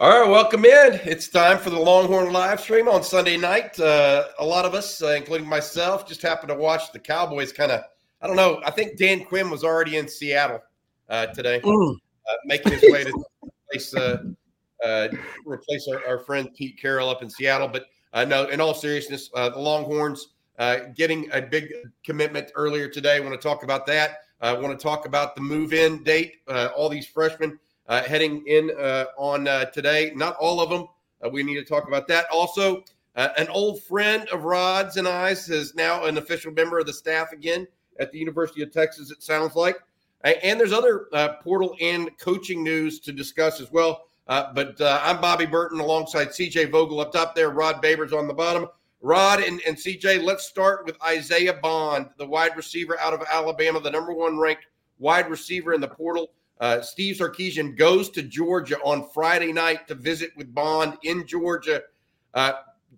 All right, welcome in. It's time for the Longhorn live stream on Sunday night. Uh, a lot of us, uh, including myself, just happened to watch the Cowboys kind of – I don't know. I think Dan Quinn was already in Seattle uh, today, uh, making his way to replace, uh, uh, replace our, our, friend Pete Carroll up in Seattle. But uh, no, in all seriousness, uh, the Longhorns getting a big commitment earlier today. I want to talk about that. I want to talk about the move-in date. all these freshmen heading in on today. Not all of them. we need to talk about that. Also, an old friend of Rod's and I's is now an official member of the staff again at the University of Texas, it sounds like. And there's other uh, portal and coaching news to discuss as well. Uh, but uh, I'm Bobby Burton alongside CJ Vogel up top there. Rod Babers on the bottom. Rod and, and CJ, let's start with Isaiah Bond, the wide receiver out of Alabama, the number one ranked wide receiver in the portal. Uh, Steve Sarkisian goes to Georgia on Friday night to visit with Bond in Georgia. Uh,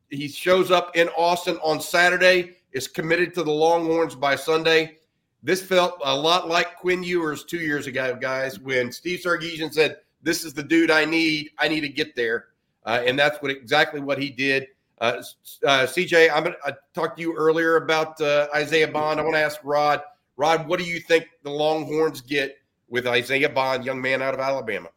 he shows up in Austin on Saturday is committed to the Longhorns by Sunday. This felt a lot like Quinn Ewers two years ago, guys, when Steve Sarkisian said, "This is the dude I need. I need to get there," uh, and that's what exactly what he did. Uh, uh, CJ, I'm gonna I talked to you earlier about uh, Isaiah Bond. I want to ask Rod. Rod, what do you think the Longhorns get with Isaiah Bond, young man out of Alabama?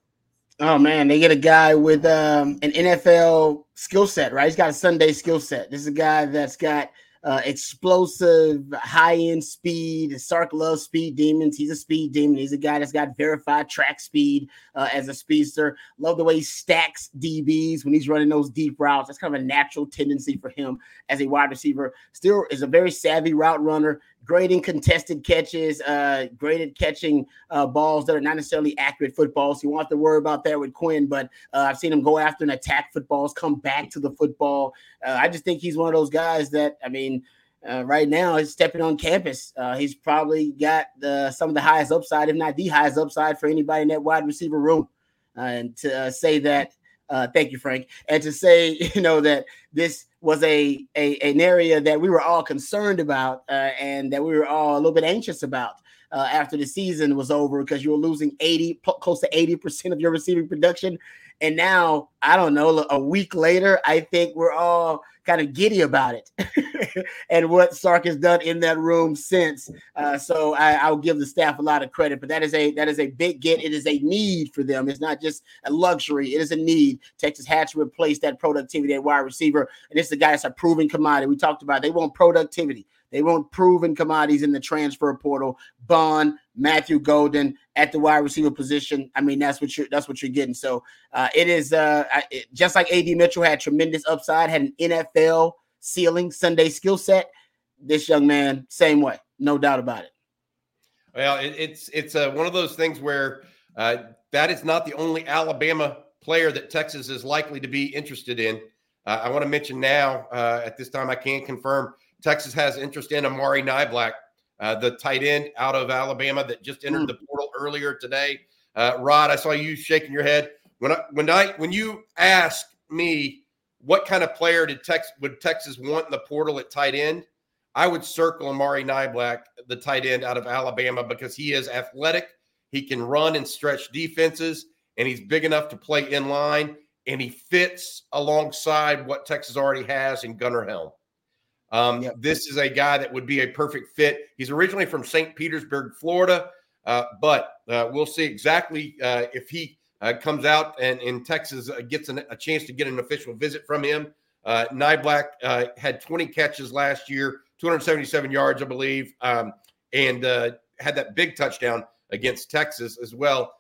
Oh man, they get a guy with um, an NFL skill set, right? He's got a Sunday skill set. This is a guy that's got uh, explosive, high end speed. Sark loves speed demons. He's a speed demon. He's a guy that's got verified track speed uh, as a speedster. Love the way he stacks DBs when he's running those deep routes. That's kind of a natural tendency for him as a wide receiver. Still is a very savvy route runner great in contested catches, uh, at catching uh, balls that are not necessarily accurate footballs. You won't have to worry about that with Quinn, but uh, I've seen him go after and attack footballs, come back to the football. Uh, I just think he's one of those guys that, I mean, uh, right now he's stepping on campus. Uh, he's probably got the, some of the highest upside, if not the highest upside, for anybody in that wide receiver room. and to say that uh, thank you, Frank. And to say, you know, that this was a, a an area that we were all concerned about uh, and that we were all a little bit anxious about uh, after the season was over because you were losing 80, close to 80% of your receiving production. And now, I don't know, a week later, I think we're all kind of giddy about it and what Sark has done in that room since. Uh, so I, will give the staff a lot of credit, but that is a that is a big get. It is a need for them. It's not just a luxury. It is a need. Texas had to replace that productivity at wide receiver, and it's a guy that's a proven commodity. We talked about they want productivity. They want proven commodities in the transfer portal. Bond, Matthew Golden at the wide receiver position. I mean, that's what you're that's what you're getting. So uh, it is uh, it, just like AD Mitchell had tremendous upside, had an NFL ceiling, Sunday skill set. This young man, same way, no doubt about it. Well, it, it's it's uh, one of those things where uh, that is not the only Alabama player that Texas is likely to be interested in. Uh, I want to mention now uh, at this time I can't confirm Texas has interest in Amari Niblack, uh, the tight end out of Alabama that just entered mm. the portal earlier today. Uh, Rod, I saw you shaking your head when I, when I when you asked me what kind of player did Texas would Texas want in the portal at tight end, I would circle Amari Niblack, the tight end out of Alabama, because he is athletic, he can run and stretch defenses, and he's big enough to play in line, and he fits alongside what Texas already has in Gunnar Helm. Um, yep. This is a guy that would be a perfect fit. He's originally from St. Petersburg, Florida, uh, but uh, we'll see exactly uh, if he uh, comes out and in Texas uh, gets an, a chance to get an official visit from him. Uh, Niblack uh, had 20 catches last year, 277 yards, I believe, um, and had that big touchdown against Texas as well.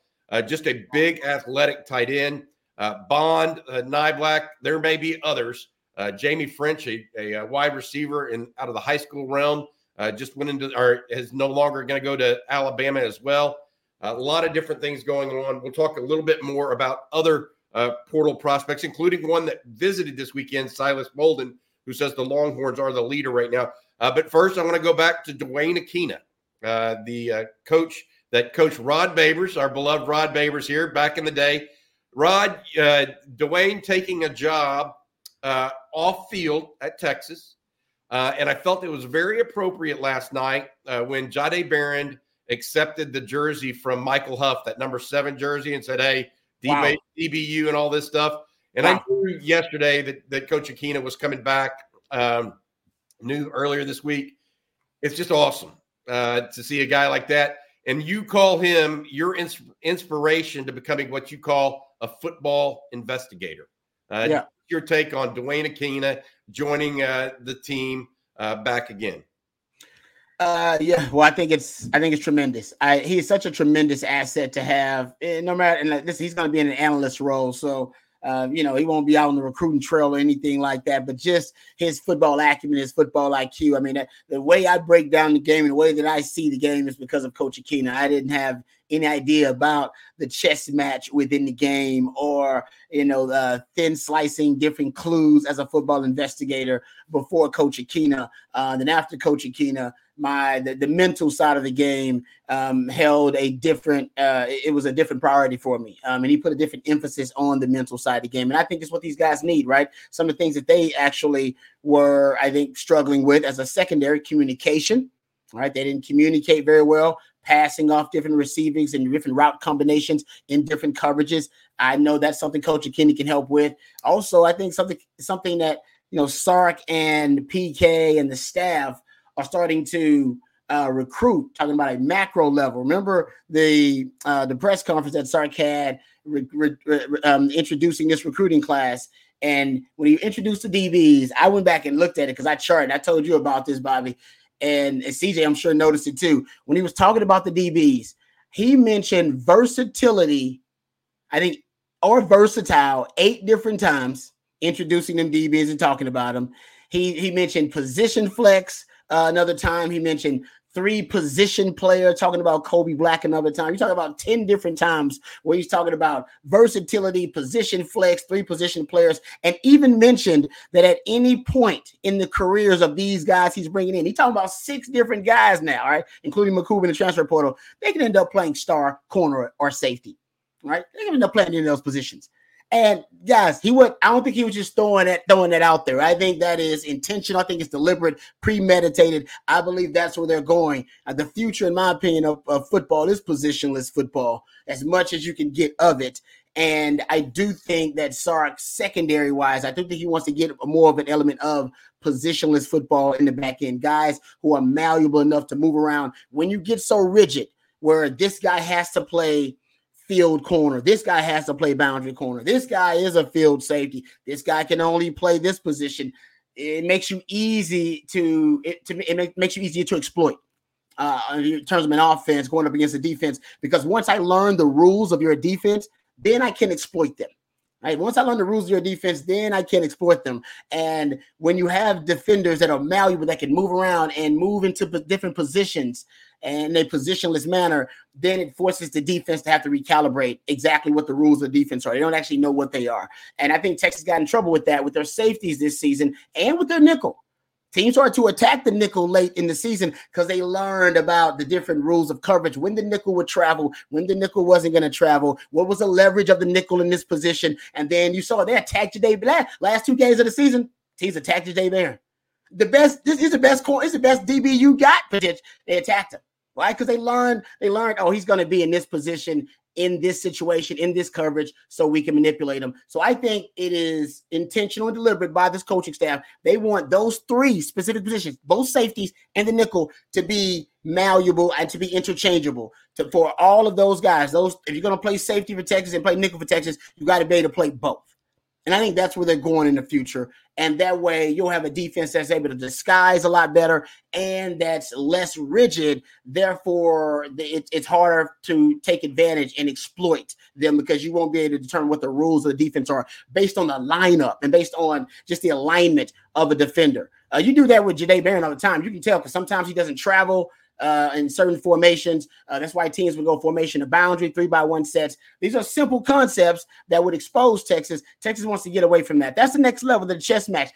just a big athletic tight end. Bond, uh, Niblack, there may be others. Uh, Jamie French, a, a, a, wide receiver in out of the high school realm, uh, just went into or is no longer going to go to Alabama as well. A lot of different things going on. We'll talk a little bit more about other uh, portal prospects, including one that visited this weekend, Silas Bolden, who says the Longhorns are the leader right now. Uh, but first, I want to go back to Duane Akina, uh, the uh, coach that coached Rod Babers, our beloved Rod Babers here back in the day. Rod, uh, Duane taking a job uh, off field at Texas. Uh, and I felt it was very appropriate last night when Jahdae Barron accepted the jersey from Michael Huff, that number seven jersey, and said, Hey, wow. DBU and all this stuff. And wow. I knew yesterday that, that Coach Akina was coming back. Um, knew earlier this week. It's just awesome uh, to see a guy like that. And you call him your ins- inspiration to becoming what you call a football investigator. Uh, yeah. Your take on Duane Akina joining uh, the team uh, back again. Uh, yeah, well, I think it's I think it's tremendous. I he's such a tremendous asset to have. Eh, no matter and this, he's going to be in an analyst role, so uh, you know he won't be out on the recruiting trail or anything like that. But just his football acumen, his football IQ. I mean, the way I break down the game and the way that I see the game is because of Coach Akina. I didn't have any idea about the chess match within the game or you know the thin slicing different clues as a football investigator before Coach Akina. Uh, then after Coach Akina, my the, the mental side of the game um, held a different uh, it was a different priority for me. Um, and he put a different emphasis on the mental side of the game. And i think it's what these guys need right? Some of the things that they actually were i think struggling with as a secondary communication right? They didn't communicate very well passing off different receivings and different route combinations in different coverages i know that's something coach Akina can help with also i think something something that you know sark and pk and the staff are starting to uh, recruit, talking about a macro level. Remember the uh, the press conference that Sark had re- re- um, introducing this recruiting class. And when he introduced the DBs, I went back and looked at it because I charted. I told you about this, Bobby. And, and CJ, I'm sure noticed it too. When he was talking about the DBs, he mentioned versatility, I think, or versatile eight different times, introducing them DBs and talking about them. He he mentioned position flex, uh, another time he mentioned three position player talking about Kobe Black another time. You talk about 10 different times where he's talking about versatility, position flex, three position players, and even mentioned that at any point in the careers of these guys he's bringing in, he's talking about six different guys now, right? Including McCool in the transfer portal. They can end up playing star, corner, or safety, right? They can end up playing in those positions. And guys, he would. I don't think he was just throwing that throwing that out there. I think that is intentional. I think it's deliberate, premeditated. I believe that's where they're going. Uh, the future, in my opinion, of, of football is positionless football, as much as you can get of it. And I do think that Sark, secondary wise, I do think he wants to get more of an element of positionless football in the back end. Guys who are malleable enough to move around. When you get so rigid, where this guy has to play field corner. This guy has to play boundary corner. This guy is a field safety. This guy can only play this position. It makes you easy to it to it makes you easier to exploit uh, in terms of an offense going up against a defense. Because once I learn the rules of your defense, then I can exploit them. Right. Once I learn the rules of your defense, then I can exploit them. And when you have defenders that are malleable, that can move around and move into different positions, in a positionless manner, then it forces the defense to have to recalibrate exactly what the rules of defense are. They don't actually know what they are. And I think Texas got in trouble with that with their safeties this season and with their nickel. Teams started to attack the nickel late in the season because they learned about the different rules of coverage, when the nickel would travel, when the nickel wasn't going to travel, what was the leverage of the nickel in this position. And then you saw they attacked Jahdae Barron. Last two games of the season, teams attacked Jahdae Barron. The best, this is the best core, is the best DB you got, They attacked him right? Because they learned, they learned, oh, he's going to be in this position, in this situation, in this coverage, so we can manipulate him. So I think it is intentional and deliberate by this coaching staff. They want those three specific positions, both safeties and the nickel, to be malleable and to be interchangeable. To for all of those guys, those if you're going to play safety for Texas and play nickel for Texas, you got to be able to play both. And I think that's where they're going in the future. And that way you'll have a defense that's able to disguise a lot better and that's less rigid. Therefore, it's harder to take advantage and exploit them because you won't be able to determine what the rules of the defense are based on the lineup and based on just the alignment of a defender. Uh, you do that with Jahdae Barron all the time. You can tell because sometimes he doesn't travel uh, in certain formations. Uh, that's why teams would go formation to boundary, three by one sets. These are simple concepts that would expose Texas. Texas wants to get away from that. That's the next level, the chess match.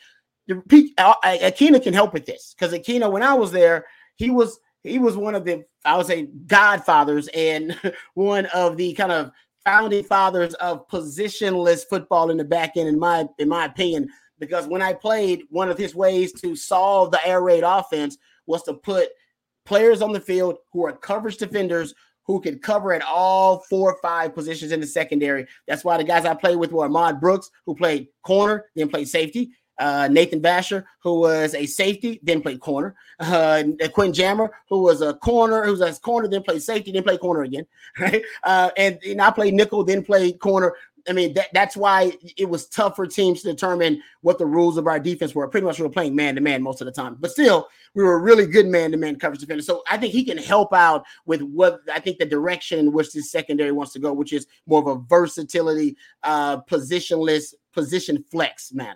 The, uh, Akina can help with this because Akina, when I was there, he was he was one of the I would say godfathers and one of the kind of founding fathers of positionless football in the back end, in my in my opinion. Because when I played, one of his ways to solve the air raid offense was to put players on the field who are coverage defenders who can cover at all four or five positions in the secondary. That's why the guys I played with were Ahmad Brooks, who played corner, then played safety. Uh, Nathan Vasher, who was a safety, then played corner. Uh, Quinn Jammer, who was a corner, who was a corner, then played safety, then played corner again. Right. Uh, and, and I played nickel, then played corner. I mean, that, that's why it was tough for teams to determine what the rules of our defense were. Pretty much we were playing man to man most of the time, but still, we were really good man to man coverage defenders. So I think he can help out with what I think the direction in which this secondary wants to go, which is more of a versatility, uh, positionless, position flex manner.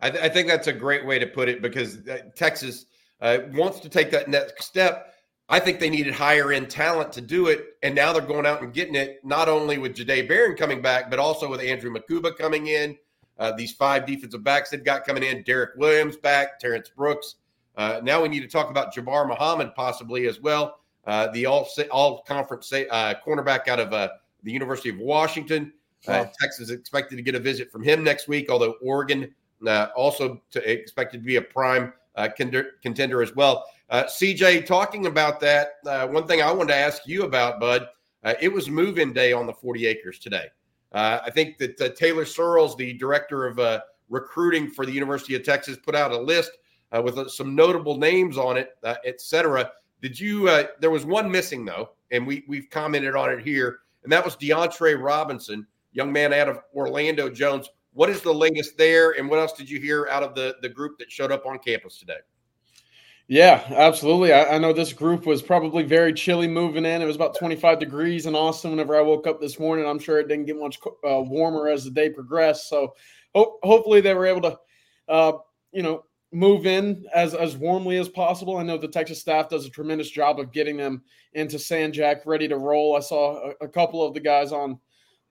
I, th- I, think that's a great way to put it because uh, Texas uh, wants to take that next step. I think they needed higher end talent to do it, and now they're going out and getting it. Not only with Jahdae Barron coming back, but also with Andrew Mukuba coming in. Uh, these five defensive backs they've got coming in: Derek Williams back, Terrence Brooks. Uh, now we need to talk about Jabbar Muhammad possibly as well, uh, the all all conference uh, cornerback out of the University of Washington. Wow. Texas is expected to get a visit from him next week, although Oregon uh, also to, expected to be a prime uh, contender as well. Uh, CJ, talking about that, uh, one thing I wanted to ask you about, Bud, uh, it was move-in day on the 40 acres today. Uh, I think that Taylor Searles, the director of recruiting for the University of Texas, put out a list with some notable names on it, et cetera. Did you? there was one missing though, and we we've commented on it here, and that was DeAndre Robinson, young man out of Orlando Jones. What is the latest there, and what else did you hear out of the the group that showed up on campus today? Yeah, absolutely. I, I, know this group was probably very chilly moving in. It was about 25 degrees in Austin whenever I woke up this morning. I'm sure it didn't get much uh, warmer as the day progressed. So ho- hopefully they were able to, uh, you know, move in as as warmly as possible. I know the Texas staff does a tremendous job of getting them into San Jack ready to roll. I saw a, a couple of the guys on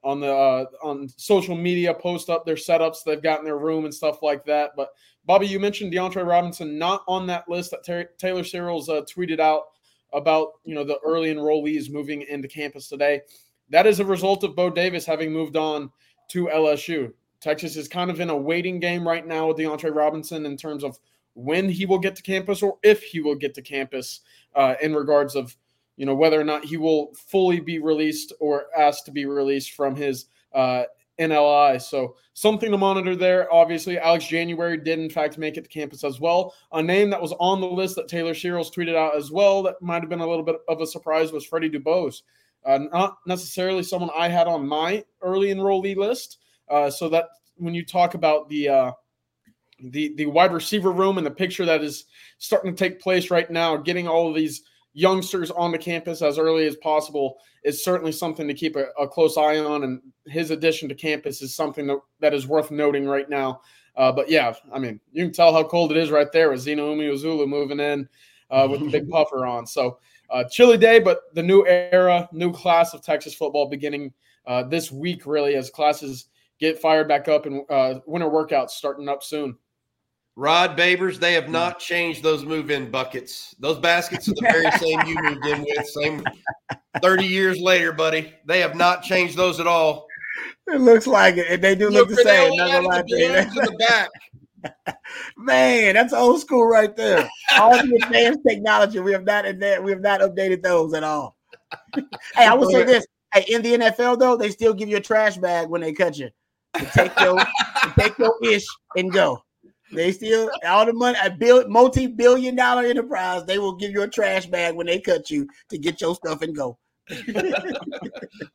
on the uh, on social media post up their setups they've got in their room and stuff like that. But Bobby, you mentioned DeAndre Robinson not on that list that Ter- Taylor Searles uh, tweeted out about you know the early enrollees moving into campus today. That is a result of Bo Davis having moved on to LSU. Texas is kind of in a waiting game right now with DeAndre Robinson in terms of when he will get to campus or if he will get to campus uh, in regards of you know whether or not he will fully be released or asked to be released from his uh, NLI. So something to monitor there. Obviously, Alex January did in fact make it to campus as well. A name that was on the list that Taylor Searles tweeted out as well that might have been a little bit of a surprise was Freddie Dubose. Uh, not necessarily someone I had on my early enrollee list. Uh, so that when you talk about the uh, the the wide receiver room and the picture that is starting to take place right now, getting all of these youngsters on the campus as early as possible is certainly something to keep a, a close eye on. And his addition to campus is something that, that is worth noting right now. Uh, but yeah, I mean, you can tell how cold it is right there with Zeno Umeozulu moving in uh, with the big puffer on. So uh, chilly day, but the new era, new class of Texas football beginning uh, this week, really, as classes get fired back up and uh, winter workouts starting up soon. Rod Babers, they have not changed those move-in buckets. Those baskets are the very same you moved in with. Same 30 years later, buddy. They have not changed those at all. It looks like it. And they do look, look the same. Not lie the back. Man, that's old school right there. All the advanced technology, we have not we have not updated those at all. hey, I will say this: hey, in the NFL though, they still give you a trash bag when they cut you. Take your to take your ish and go. They still all the money, a build multi-billion dollar enterprise. They will give you a trash bag when they cut you to get your stuff and go.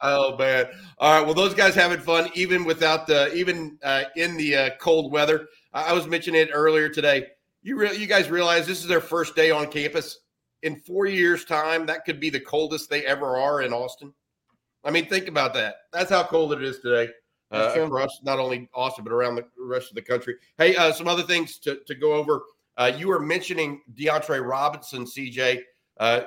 oh man! All right. Well, those guys having fun even without the even uh, in the uh, cold weather. I was mentioning it earlier today. You re- you guys realize this is their first day on campus in four years' time. That could be the coldest they ever are in Austin. I mean, think about that. That's how cold it is today uh, across not only Austin but around the rest of the country. Hey, uh, some other things to, to go over. Uh, you were mentioning DeAndre Robinson, CJ. Uh,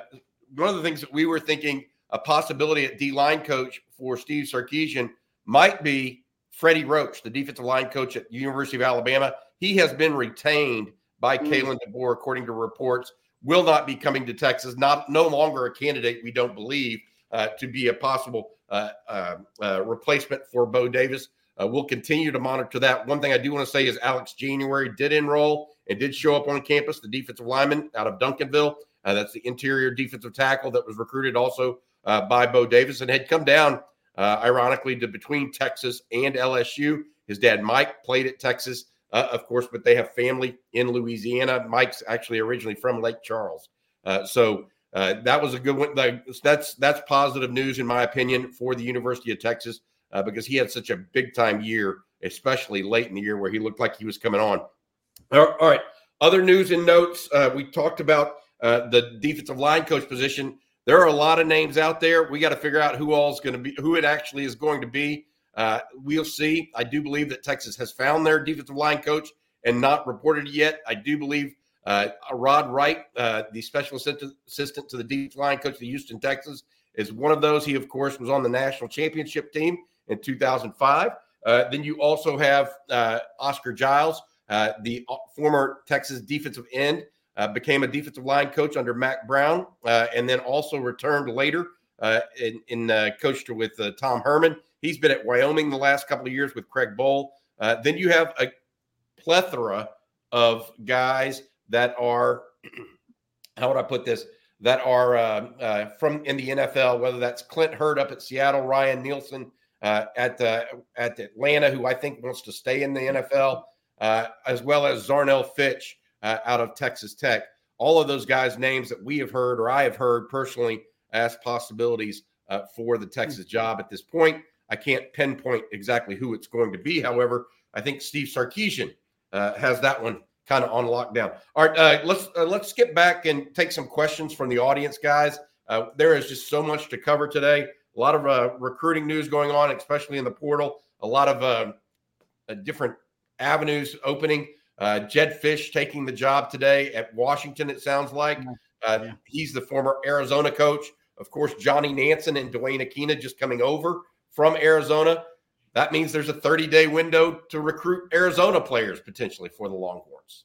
one of the things that we were thinking a possibility at D line coach for Steve Sarkisian might be Freddie Roach, the defensive line coach at University of Alabama. He has been retained by mm. Kalen DeBoer, according to reports. Will not be coming to Texas. Not no longer a candidate. We don't believe uh, to be a possible uh, uh, replacement for Bo Davis. We'll continue to monitor that. One thing I do want to say is Alex January did enroll and did show up on campus, the defensive lineman out of Duncanville. That's the interior defensive tackle that was recruited also by Bo Davis and had come down, ironically, to between Texas and LSU. His dad, Mike, played at Texas, uh, of course, but they have family in Louisiana. Mike's actually originally from Lake Charles. Uh, so uh, that was a good one. That's that's positive news, in my opinion, for the University of Texas because he had such a big time year, especially late in the year where he looked like he was coming on. All right. Other news and notes. we talked about the defensive line coach position there are a lot of names out there. We got to figure out who all is going to be, who it actually is going to be. Uh, we'll see. I do believe that Texas has found their defensive line coach and not reported yet. I do believe uh, Rod Wright, uh, the special assistant to the defensive line coach of Houston, Texas, is one of those. He, of course, was on the national championship team in 2005. Uh, then you also have uh, Oscar Giles, uh, the former Texas defensive end uh, became a defensive line coach under Mack Brown, uh, and then also returned later uh, in, in uh, coached with uh, Tom Herman. He's been at Wyoming the last couple of years with Craig Bohl. Uh, then you have a plethora of guys that are, how would I put this? That are from in the NFL, whether that's Clint Hurtt up at Seattle, Ryan Nielsen at at Atlanta, who I think wants to stay in the NFL, as well as Zarnell Fitch uh, out of Texas Tech. All of those guys' names that we have heard or I have heard personally as possibilities uh, for the Texas hmm. job at this point. I can't pinpoint exactly who it's going to be. However, I think Steve Sarkisian uh, has that one kind of on lockdown. All right, uh, let's uh, let's skip back and take some questions from the audience, guys. Uh, there is just so much to cover today. A lot of uh, recruiting news going on, especially in the portal. A lot of uh, different avenues opening. Uh, Jedd Fisch taking the job today at Washington, it sounds like. Uh, yeah. He's the former Arizona coach. Of course, Johnny Nansen and Duane Akina just coming over from Arizona. That means there's a 30 day window to recruit Arizona players potentially for the Longhorns.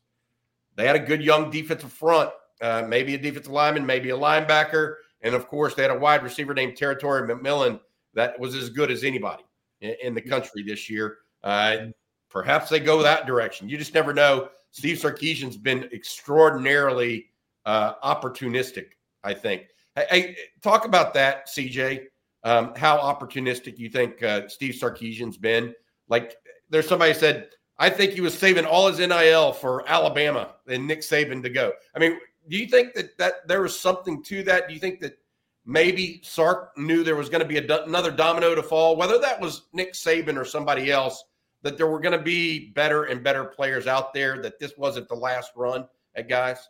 They had a good young defensive front, uh, maybe a defensive lineman, maybe a linebacker. And of course, they had a wide receiver named Tetairoa McMillan that was as good as anybody in, in the country this year. Uh, Perhaps they go that direction. You just never know. Steve Sarkisian's been extraordinarily uh, opportunistic, I think. Hey, hey, talk about that, CJ. Um, how opportunistic you think uh, Steve Sarkisian's been? Like, there's somebody said, I think he was saving all his NIL for Alabama and Nick Saban to go. I mean, do you think that that there was something to that? Do you think that maybe Sark knew there was going to be another domino to fall, whether that was Nick Saban or somebody else? that there were going to be better and better players out there, that this wasn't the last run at guys?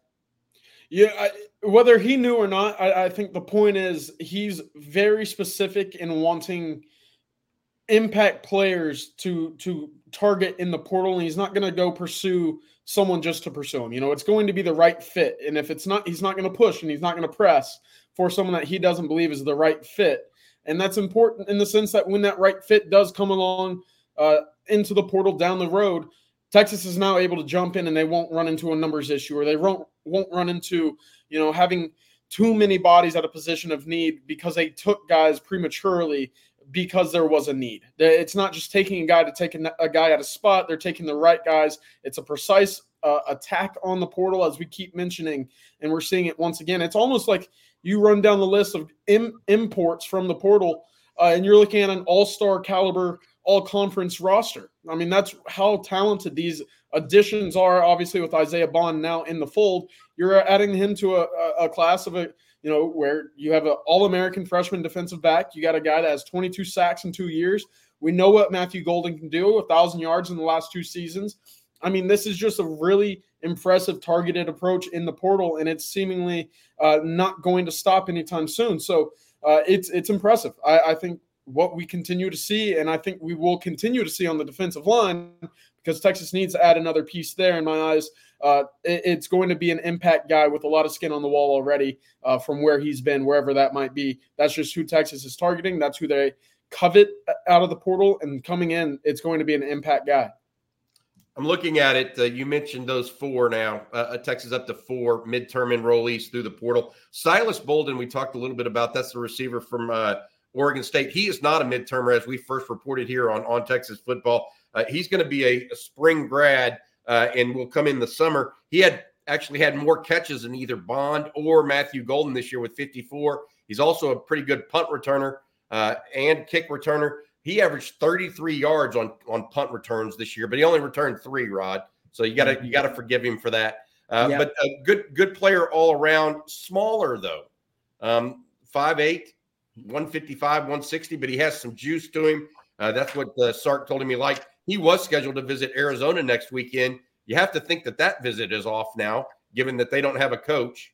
Yeah, I, whether he knew or not, I, I, think the point is he's very specific in wanting impact players to to target in the portal, and he's not going to go pursue someone just to pursue him. You know, it's going to be the right fit, and if it's not, he's not going to push and he's not going to press for someone that he doesn't believe is the right fit. And that's important in the sense that when that right fit does come along, uh, into the portal down the road, Texas is now able to jump in and they won't run into a numbers issue or they won't won't run into you know having too many bodies at a position of need because they took guys prematurely because there was a need. It's not just taking a guy to take a, guy at a spot; they're taking the right guys. It's a precise uh, attack on the portal, as we keep mentioning, and we're seeing it once again. It's almost like you run down the list of Im- imports from the portal, uh, and you're looking at an all-star caliber all conference roster. I mean, that's how talented these additions are. Obviously, with Isaiah Bond now in the fold, you're adding him to a, a class of a, you know, where you have an all American freshman defensive back. You got a guy that has 22 sacks in two years. We know what Matthew Golden can do, a thousand yards in the last two seasons. I mean, this is just a really impressive targeted approach in the portal, and it's seemingly uh, not going to stop anytime soon. So uh, it's it's impressive. I, I think what we continue to see, and I think we will continue to see on the defensive line because Texas needs to add another piece there. In my eyes, uh, it, it's going to be an impact guy with a lot of skin on the wall already uh, from where he's been, wherever that might be. That's just who Texas is targeting. That's who they covet out of the portal, and coming in, it's going to be an impact guy. I'm looking at it. Uh, you mentioned those four now. Uh, uh, Texas up to four midterm enrollees through the portal. Silas Bolden, we talked a little bit about. That's the receiver from uh, Oregon State. He is not a midtermer, as we first reported here on on Texas football. Uh, he's going to be a, a, spring grad uh, and will come in the summer. He had actually had more catches than either Bond or Matthew Golden this year with 54. He's also a pretty good punt returner and kick returner. He averaged 33 yards on on punt returns this year, but he only returned three. Rod, so you got to you got to forgive him for that. Uh, yep. But a good good player all around. Smaller though, um, 5'8", 155, 160, but he has some juice to him. Uh, that's what uh, Sark told him he liked. He was scheduled to visit Arizona next weekend. You have to think that that visit is off now, given that they don't have a coach.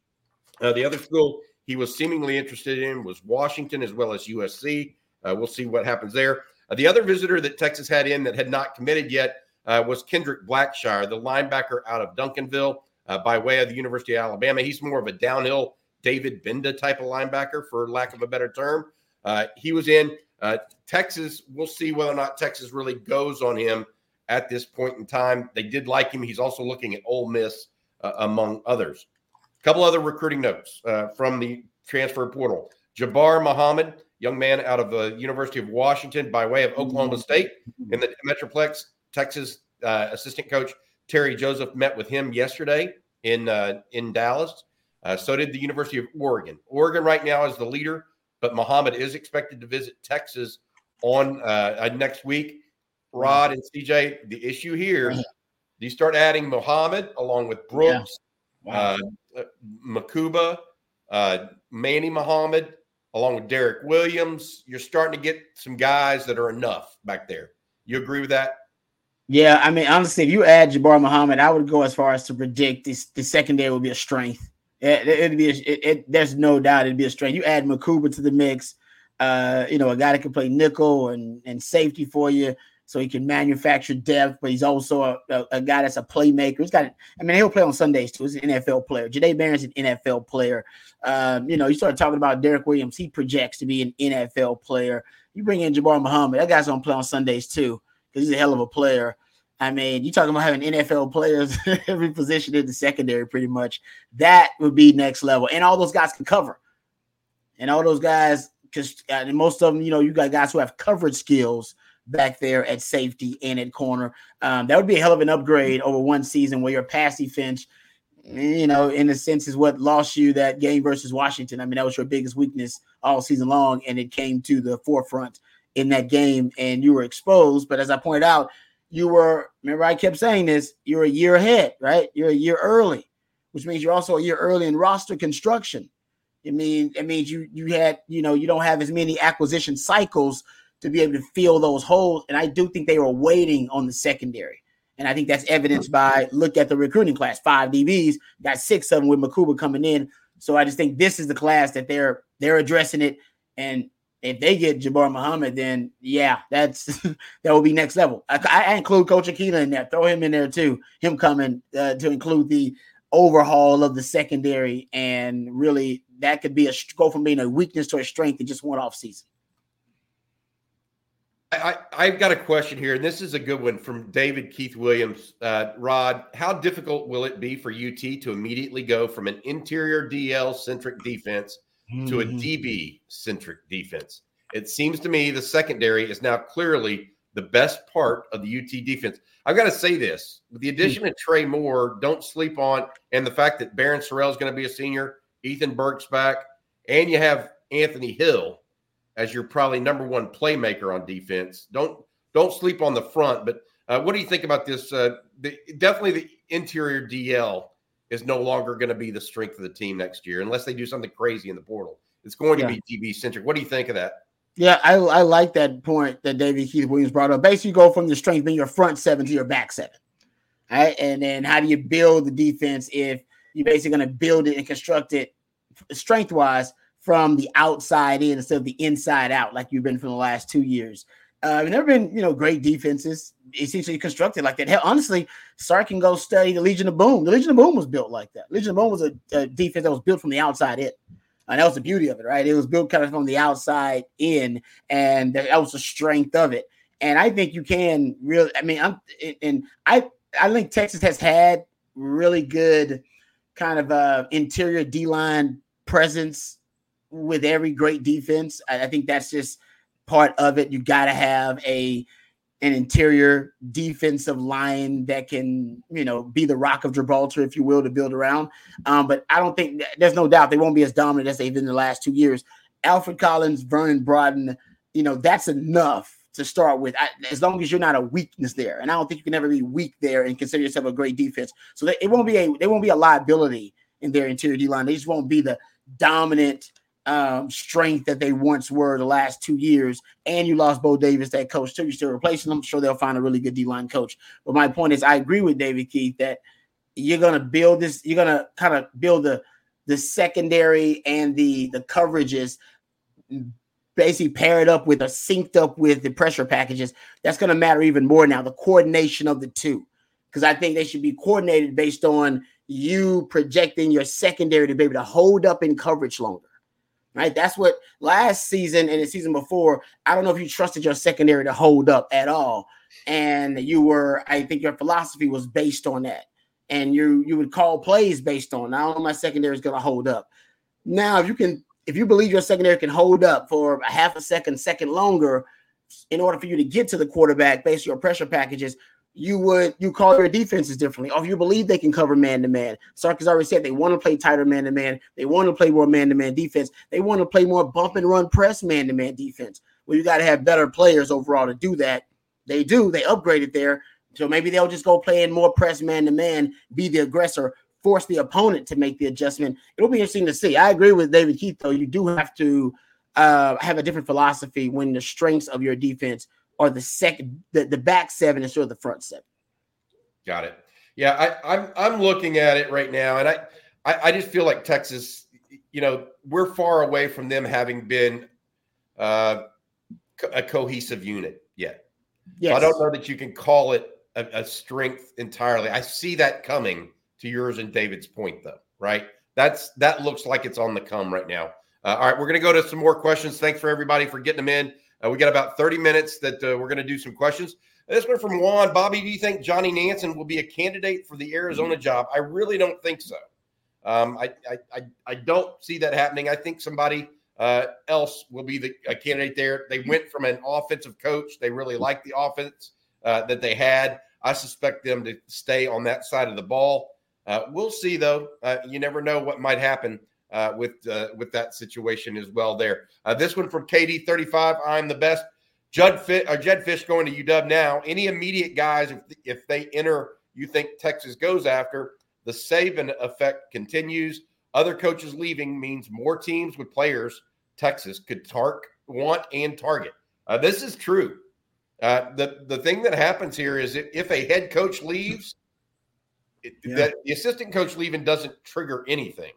Uh, the other school he was seemingly interested in was Washington as well as USC. Uh, we'll see what happens there. Uh, the other visitor that Texas had in that had not committed yet uh, was Kendrick Blackshire, the linebacker out of Duncanville by way of the University of Alabama. He's more of a downhill David Gbenda type of linebacker, for lack of a better term. Uh, he was in uh, Texas. We'll see whether or not Texas really goes on him at this point in time. They did like him. He's also looking at Ole Miss, among others. A couple other recruiting notes from the transfer portal. Jabbar Muhammad young man out of the University of Washington by way of Oklahoma. State in the Metroplex. Texas uh, assistant coach Terry Joseph met with him yesterday in uh, in Dallas. Uh, so did the University of Oregon. Oregon right now is the leader, but Muhammad is expected to visit Texas on uh, uh, next week. Rod and CJ, the issue here, you start adding Muhammad along with Brooks, yeah. wow. Uh, Mukuba, Manny Muhammad, along with Derek Williams. You're starting to get some guys that are enough back there. You agree with that? Yeah, I mean, honestly, if you add Jabbar Muhammad, I would go as far as to predict this the secondary will be a strength. It, would be a, it, it, there's no doubt it'd be a strength. You add Mukuba to the mix, uh, you know, a guy that can play nickel and and safety for you so he can manufacture depth, but he's also a, a, a, guy that's a playmaker. He's got, I mean, he'll play on Sundays too. He's an NFL player. Jahdae Barron's an NFL player. Um, you know, you start talking about Derek Williams, he projects to be an NFL player. You bring in Jabbar Muhammad, that guy's gonna play on Sundays too, because he's a hell of a player. I mean, you're talking about having NFL players every position in the secondary, pretty much. That would be next level, and all those guys can cover, and all those guys, because uh, most of them, you know, you got guys who have coverage skills back there at safety and at corner. Um, that would be a hell of an upgrade over one season where your pass defense, you know, in a sense, is what lost you that game versus Washington. I mean, that was your biggest weakness all season long, and it came to the forefront in that game, and you were exposed. But as I pointed out, you were remember I kept saying this, you're a year ahead, right? You're a year early, which means you're also a year early in roster construction. It means it means you you had, you know, you don't have as many acquisition cycles to be able to fill those holes. And I do think they were waiting on the secondary. And I think that's evidenced by look at the recruiting class. Five DBs, got six of them with Mukuba coming in. So I just think this is the class that they're they're addressing it. And if they get Jabbar Muhammad, then yeah, that's that will be next level. I, I include Coach Akina in there. Throw him in there too. Him coming uh, to include the overhaul of the secondary, and really that could be a go from being a weakness to a strength in just one off season. I, I've got a question here, and this is a good one from David Keith Williams. Uh, Rod, how difficult will it be for UT to immediately go from an interior DL centric defense mm-hmm. to a mm-hmm. DB centric defense? It seems to me the secondary is now clearly the best part of the UT defense. I've got to say this with the addition of Trey Moore, don't sleep on, and the fact that Barryn Sorrell is going to be a senior, Ethan Burke's back, and you have Anthony Hill as your probably number one playmaker on defense. Don't don't sleep on the front. But uh, what do you think about this? Uh, the, definitely, the interior DL is no longer going to be the strength of the team next year unless they do something crazy in the portal. It's going to be DB centric. What do you think of that? Yeah, I, I like that point that David Keith Williams brought up. Basically, go from the strength being your front seven to your back seven. Right. And then how do you build the defense if you're basically going to build it and construct it strength wise from the outside in instead of the inside out, like you've been for the last two years. Uh, never been, you know, great defenses essentially constructed like that. Hell, honestly, Sark can go study the Legion of Boom. The Legion of Boom was built like that. Legion of Boom was a, a defense that was built from the outside in. And that was the beauty of it, right? It was built kind of from the outside in, and that was the strength of it. And I think you can really, I mean, I'm and I I think Texas has had really good kind of uh interior D line presence with every great defense. I, I think that's just part of it. You got to have a an interior defensive line that can, you know, be the rock of Gibraltar, if you will, to build around. Um, but I don't think there's no doubt they won't be as dominant as they've been the last two years. Alfred Collins, Vernon Broughton, you know, that's enough to start with, I, as long as you're not a weakness there. And I don't think you can ever be weak there and consider yourself a great defense. So they, it won't be a they won't be a liability in their interior D line. They just won't be the dominant um, strength that they once were the last two years, and you lost Bo Davis, that coach too. You're still replacing them. I'm sure they'll find a really good D line coach. But my point is, I agree with David Keith that you're gonna build this. You're gonna kind of build the the secondary and the the coverages basically pair it up with or synced up with the pressure packages. That's going to matter even more now. The coordination of the two, because I think they should be coordinated based on you projecting your secondary to be able to hold up in coverage longer right? That's what last season and the season before. I don't know if you trusted your secondary to hold up at all, and you were. I think your philosophy was based on that, and you you would call plays based on. Know my secondary is going to hold up. Now, if you can, if you believe your secondary can hold up for a half a second, second longer, in order for you to get to the quarterback based on your pressure packages, you would you call your defenses differently, or if you believe they can cover man to man. Sark has already said they want to play tighter man to man. They want to play more man to man defense. They want to play more bump and run press man to man defense. Well, you got to have better players overall to do that. They do. They upgraded there, so maybe they'll just go play in more press man to man, be the aggressor, force the opponent to make the adjustment. It'll be interesting to see. I agree with David Keith though. You do have to uh, have a different philosophy when the strengths of your defense or the second the, the back seven instead of the front seven. Got it. Yeah, I, I'm I'm looking at it right now, and I, I, I just feel like Texas. You know, we're far away from them having been uh, a cohesive unit yet. Yes. So I don't know that you can call it a, a strength entirely. I see that coming. To yours and David's point, though, right? That's that looks like it's on the come right now. Uh, all right, we're going to go to some more questions. Thanks for everybody for getting them in. Uh, we got about 30 minutes that uh, we're going to do some questions. This one from Juan. Bobby, do you think Johnny Nansen will be a candidate for the Arizona job? I really don't think so. Um, I, I, I, don't see that happening. I think somebody uh, else will be the a candidate there. They went from an offensive coach. They really liked the offense uh, that they had. I suspect them to stay on that side of the ball. Uh, we'll see, though. Uh, you never know what might happen uh, with uh, with that situation as well. There, uh, this one from KD thirty five. I'm the best. Judd Fit or Jedd Fisch going to UW now. Any immediate guys if if they enter, you think Texas goes after the Saban effect continues. Other coaches leaving means more teams with players Texas could tark want and target. Uh, this is true. Uh, the the thing that happens here is if, if a head coach leaves, it, yeah. that the assistant coach leaving doesn't trigger anything.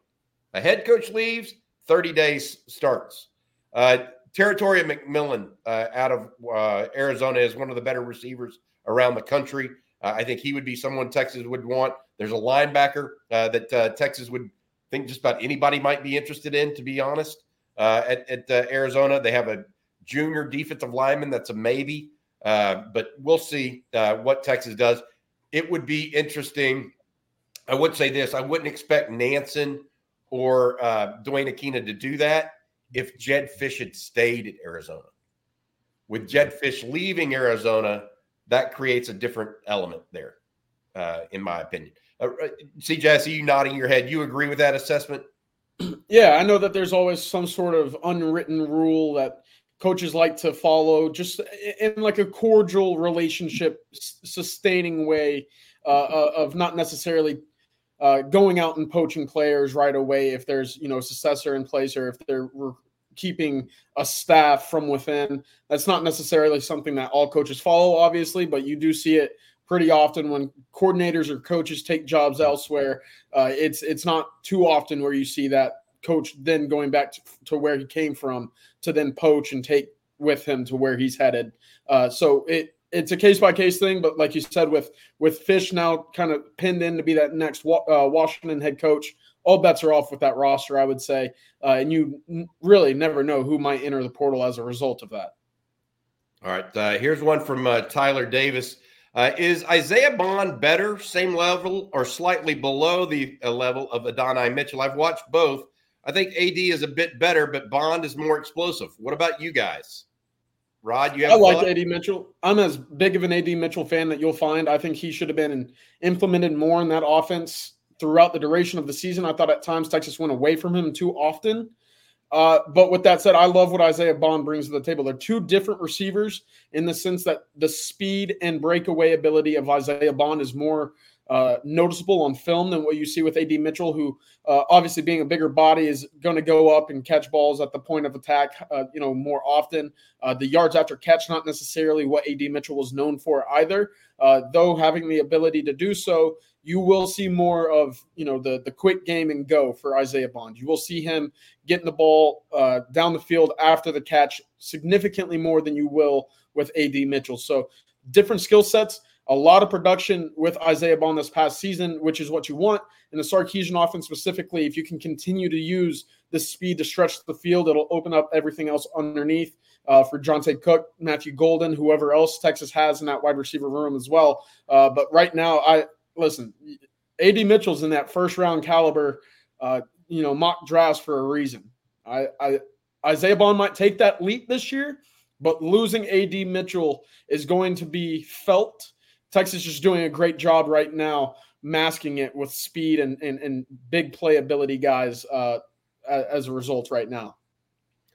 A head coach leaves, 30 days starts. Uh, Tetairoa McMillan uh, out of uh, Arizona is one of the better receivers around the country. Uh, I think he would be someone Texas would want. There's a linebacker uh, that uh, Texas would think just about anybody might be interested in, to be honest. At, at Arizona, they have a junior defensive lineman that's a maybe, but we'll see what Texas does. It would be interesting. I would say this I wouldn't expect Nansen or uh, Duane Akina to do that if Jedd Fisch had stayed at Arizona. With Jedd Fisch leaving Arizona, that creates a different element there, uh, in my opinion. Uh, uh see you nodding your head. You agree with that assessment? Yeah, I know that there's always some sort of unwritten rule that coaches like to follow, just in like a cordial relationship, sustaining way uh, uh of not necessarily uh, going out and poaching players right away if there's you know a successor in place or if they're re- keeping a staff from within. That's not necessarily something that all coaches follow, obviously, but you do see it pretty often when coordinators or coaches take jobs elsewhere. Uh, it's it's not too often where you see that coach then going back to, to, where he came from to then poach and take with him to where he's headed. Uh, so it it's a case by case thing, but like you said, with with Fisch now kind of pinned in to be that next uh, Washington head coach, all bets are off with that roster, I would say, uh, and you n- really never know who might enter the portal as a result of that. All right, uh, here's one from uh, Tyler Davis. Uh, is Isaiah Bond better, same level, or slightly below the uh, level of Adonai Mitchell? I've watched both. I think AD is a bit better, but Bond is more explosive. What about you guys? Rod, you have I like AD Mitchell. I'm as big of an AD Mitchell fan that you'll find. I think he should have been implemented more in that offense throughout the duration of the season. I thought at times Texas went away from him too often. Uh, but with that said, I love what Isaiah Bond brings to the table. They're two different receivers in the sense that the speed and breakaway ability of Isaiah Bond is more uh, noticeable on film than what you see with AD Mitchell, who uh, obviously being a bigger body is going to go up and catch balls at the point of attack, uh, you know, more often. Uh, the yards after catch, not necessarily what AD Mitchell was known for either, uh, though having the ability to do so you will see more of you know the the quick game and go for Isaiah Bond. You will see him getting the ball uh, down the field after the catch significantly more than you will with AD Mitchell. So different skill sets, a lot of production with Isaiah Bond this past season, which is what you want in the Sarkisian offense specifically. If you can continue to use the speed to stretch the field, it'll open up everything else underneath. Uh, for Johntay Cook, Matthew Golden, whoever else Texas has in that wide receiver room as well. Uh, but right now, I listen, AD Mitchell's in that first round caliber, uh, you know, mock drafts for a reason. I, I Isaiah Bond might take that leap this year, but losing AD Mitchell is going to be felt. Texas is doing a great job right now masking it with speed and and, and big playability guys uh, as a result right now.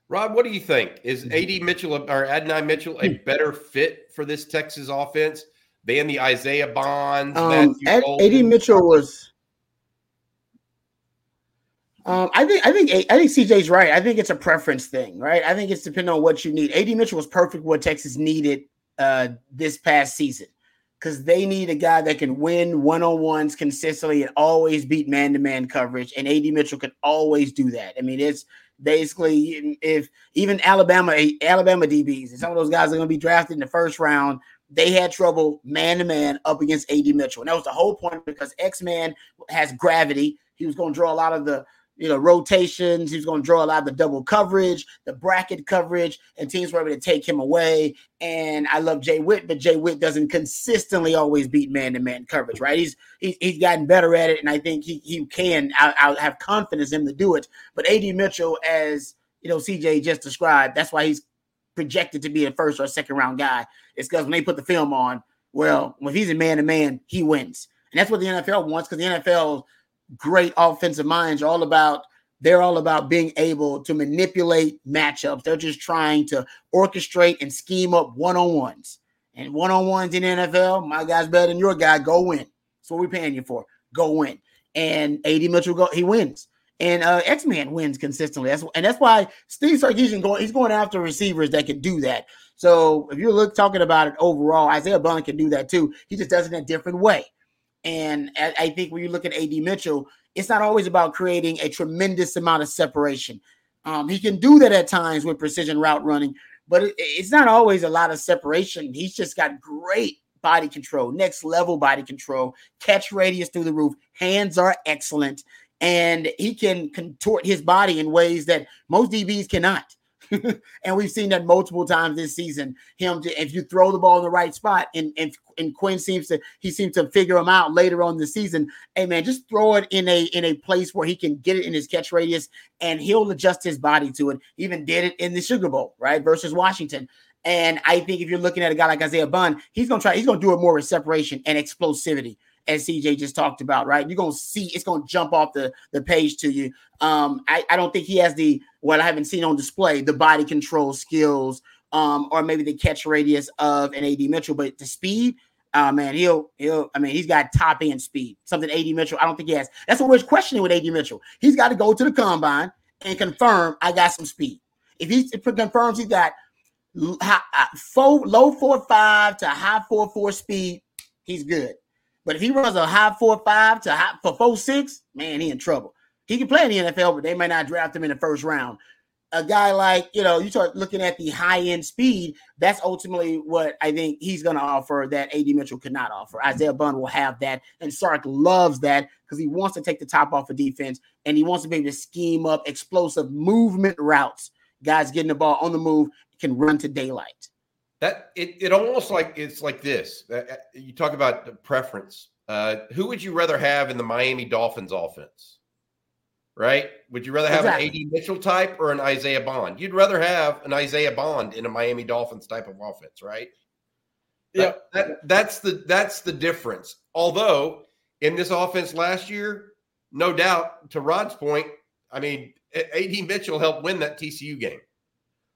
Rob, what do you think? Is AD Mitchell or Adonai Mitchell a better fit for this Texas offense? They and the Isaiah Bonds. Um, Ed, AD Mitchell was. Um, I think I think I think CJ's right. I think it's a preference thing, right? I think it's depending on what you need. AD Mitchell was perfect what Texas needed uh, this past season because they need a guy that can win one on ones consistently and always beat man to man coverage. And AD Mitchell can always do that. I mean, it's basically if even Alabama Alabama DBs and some of those guys are going to be drafted in the first round they had trouble man to man up against AD Mitchell. And that was the whole point because X Man has gravity. He was going to draw a lot of the you know rotations. He was going to draw a lot of the double coverage, the bracket coverage, and teams were able to take him away. And I love Jay Witt, but Jay Witt doesn't consistently always beat man to man coverage, right? He's, he's gotten better at it, and I think he he can. I, I have confidence in him to do it. But AD Mitchell, as you know, CJ just described, that's why he's projected to be a first or second round guy. It's because when they put the film on, well, when he's a man to man, he wins. And that's what the NFL wants because the NFL great offensive minds are all about they're all about being able to manipulate matchups. They're just trying to orchestrate and scheme up one-on-ones. And one-on-ones in NFL, my guy's better than your guy. Go win. That's what we're paying you for. Go win. And AD Mitchell go, he wins. And uh, X Man wins consistently. That's and that's why Steve Sarkisian going. He's going after receivers that can do that. So if you look talking about it overall, Isaiah Bond can do that too. He just does it in a different way. And I think when you look at AD Mitchell, it's not always about creating a tremendous amount of separation. Um, he can do that at times with precision route running, but it, it's not always a lot of separation. He's just got great body control, next level body control, catch radius through the roof. Hands are excellent and he can contort his body in ways that most DBs cannot. and we've seen that multiple times this season. Him, if you throw the ball in the right spot, and, and and Quinn seems to he seems to figure him out later on the season. Hey man, just throw it in a in a place where he can get it in his catch radius, and he'll adjust his body to it. Even did it in the Sugar Bowl, right, versus Washington. And I think if you're looking at a guy like Isaiah Bond, he's gonna try. He's gonna do it more with separation and explosivity as CJ just talked about, right? You're gonna see it's gonna jump off the, the page to you. Um, I, I don't think he has the what I haven't seen on display, the body control skills, um, or maybe the catch radius of an AD Mitchell, but the speed, uh man, he'll he'll I mean he's got top end speed, something AD Mitchell, I don't think he has. That's what we're questioning with AD Mitchell. He's got to go to the combine and confirm I got some speed. If he confirms he's got uh, low four five to high four four speed, he's good. But if he runs a high four five to high for four six, man, he in trouble. He can play in the NFL, but they may not draft him in the first round. A guy like, you know, you start looking at the high end speed, that's ultimately what I think he's going to offer that AD Mitchell could not offer. Isaiah Bond will have that. And Sark loves that because he wants to take the top off of defense and he wants to be able to scheme up explosive movement routes. Guys getting the ball on the move can run to daylight. That it, it almost like it's like this. Uh, uh you talk about preference. Uh, who would you rather have in the Miami Dolphins offense? Right? Would you rather have exactly. an AD Mitchell type or an Isaiah Bond? You'd rather have an Isaiah Bond in a Miami Dolphins type of offense, right? Yeah, that, that, that's the that's the difference. Although in this offense last year, no doubt, to Rod's point, I mean, AD Mitchell helped win that TCU game.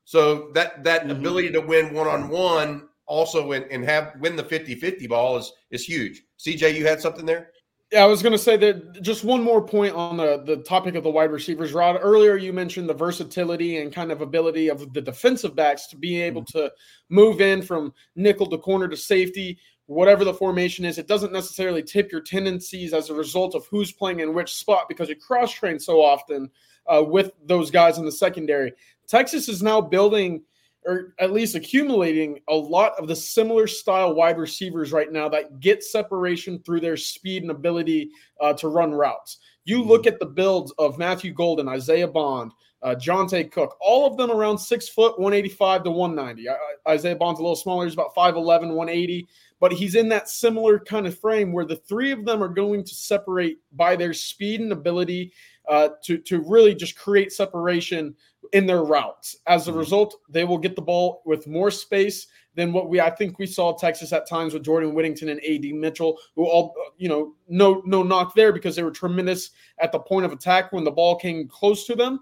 So that that mm-hmm. ability to win one on one also and, and have win the 50-50 ball is is huge. CJ, you had something there? Yeah, I was going to say that just one more point on the, the topic of the wide receivers, Rod. Earlier, you mentioned the versatility and kind of ability of the defensive backs to be able mm-hmm. to move in from nickel to corner to safety, whatever the formation is. It doesn't necessarily tip your tendencies as a result of who's playing in which spot because you cross train so often uh, with those guys in the secondary. Texas is now building or at least accumulating a lot of the similar style wide receivers right now that get separation through their speed and ability uh, to run routes. You mm-hmm. look at the builds of Matthew Golden, Isaiah Bond, uh, Johntay Cook, all of them around six foot, 185 to 190. Uh, Isaiah Bond's a little smaller, he's about 5'11, 180, but he's in that similar kind of frame where the three of them are going to separate by their speed and ability uh, to, to really just create separation in their routes. As a mm-hmm. result, they will get the ball with more space than what we I think we saw Texas at times with Jordan Whittington and AD Mitchell, who all you know no no knock there because they were tremendous at the point of attack when the ball came close to them.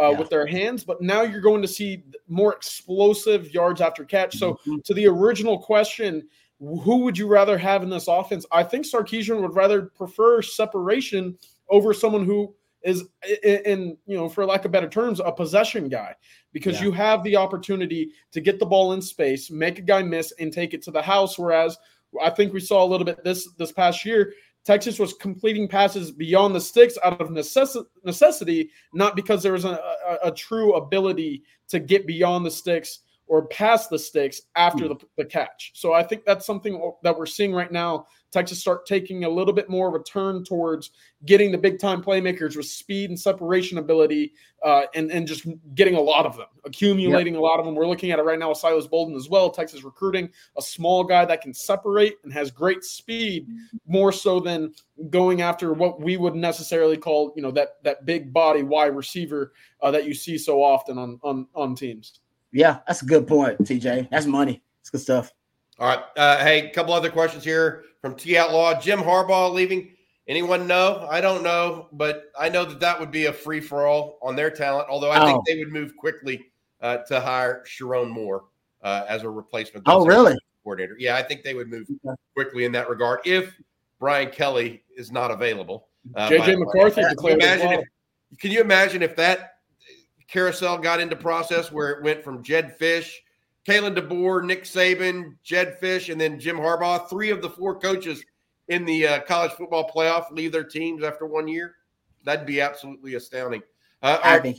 Uh, yeah. with their hands, but now you're going to see more explosive yards after catch. So, mm-hmm. to the original question, who would you rather have in this offense? I think Sarkisian would rather prefer separation over someone who is in you know for lack of better terms a possession guy because yeah. you have the opportunity to get the ball in space make a guy miss and take it to the house whereas i think we saw a little bit this this past year texas was completing passes beyond the sticks out of necess- necessity not because there was a, a, a true ability to get beyond the sticks or past the sticks after hmm. the, the catch. So I think that's something that we're seeing right now. Texas start taking a little bit more of a turn towards getting the big time playmakers with speed and separation ability, uh, and and just getting a lot of them, accumulating yep. a lot of them. We're looking at it right now with Silas Bolden as well. Texas recruiting a small guy that can separate and has great speed, more so than going after what we would necessarily call, you know, that that big body wide receiver uh, that you see so often on on on teams. Yeah, that's a good point, TJ. That's money. It's good stuff. All right. Uh, hey, a couple other questions here from T Outlaw. Jim Harbaugh leaving. Anyone know? I don't know, but I know that that would be a free for all on their talent. Although I oh. think they would move quickly uh, to hire Sherrone Moore uh, as a replacement. Oh, really? Coordinator. Yeah, I think they would move quickly in that regard if Brian Kelly is not available. JJ uh, McCarthy declared. Can you, well. if, can you imagine if that carousel got into process where it went from Jedd Fisch, Kalen DeBoer, Nick Saban, Jedd Fisch, and then Jim Harbaugh. Three of the four coaches in the uh, college football playoff leave their teams after one year. That'd be absolutely astounding. Uh, I think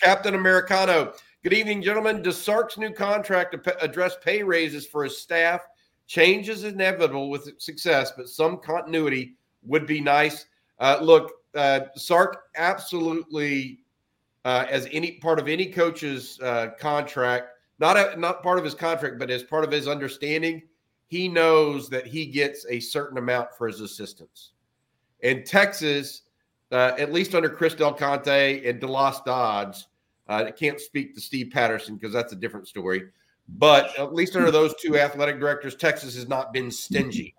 Captain Americano. Good evening, gentlemen. Does Sark's new contract address pay raises for his staff? Change is inevitable with success, but some continuity would be nice. Uh, look, uh, Sark absolutely uh, as any part of any coach's uh, contract, not a, not part of his contract, but as part of his understanding, he knows that he gets a certain amount for his assistants. In Texas, uh, at least under Chris Del Conte and DeLoss Dodds, uh, I can't speak to Steve Patterson because that's a different story. But at least under those two athletic directors, Texas has not been stingy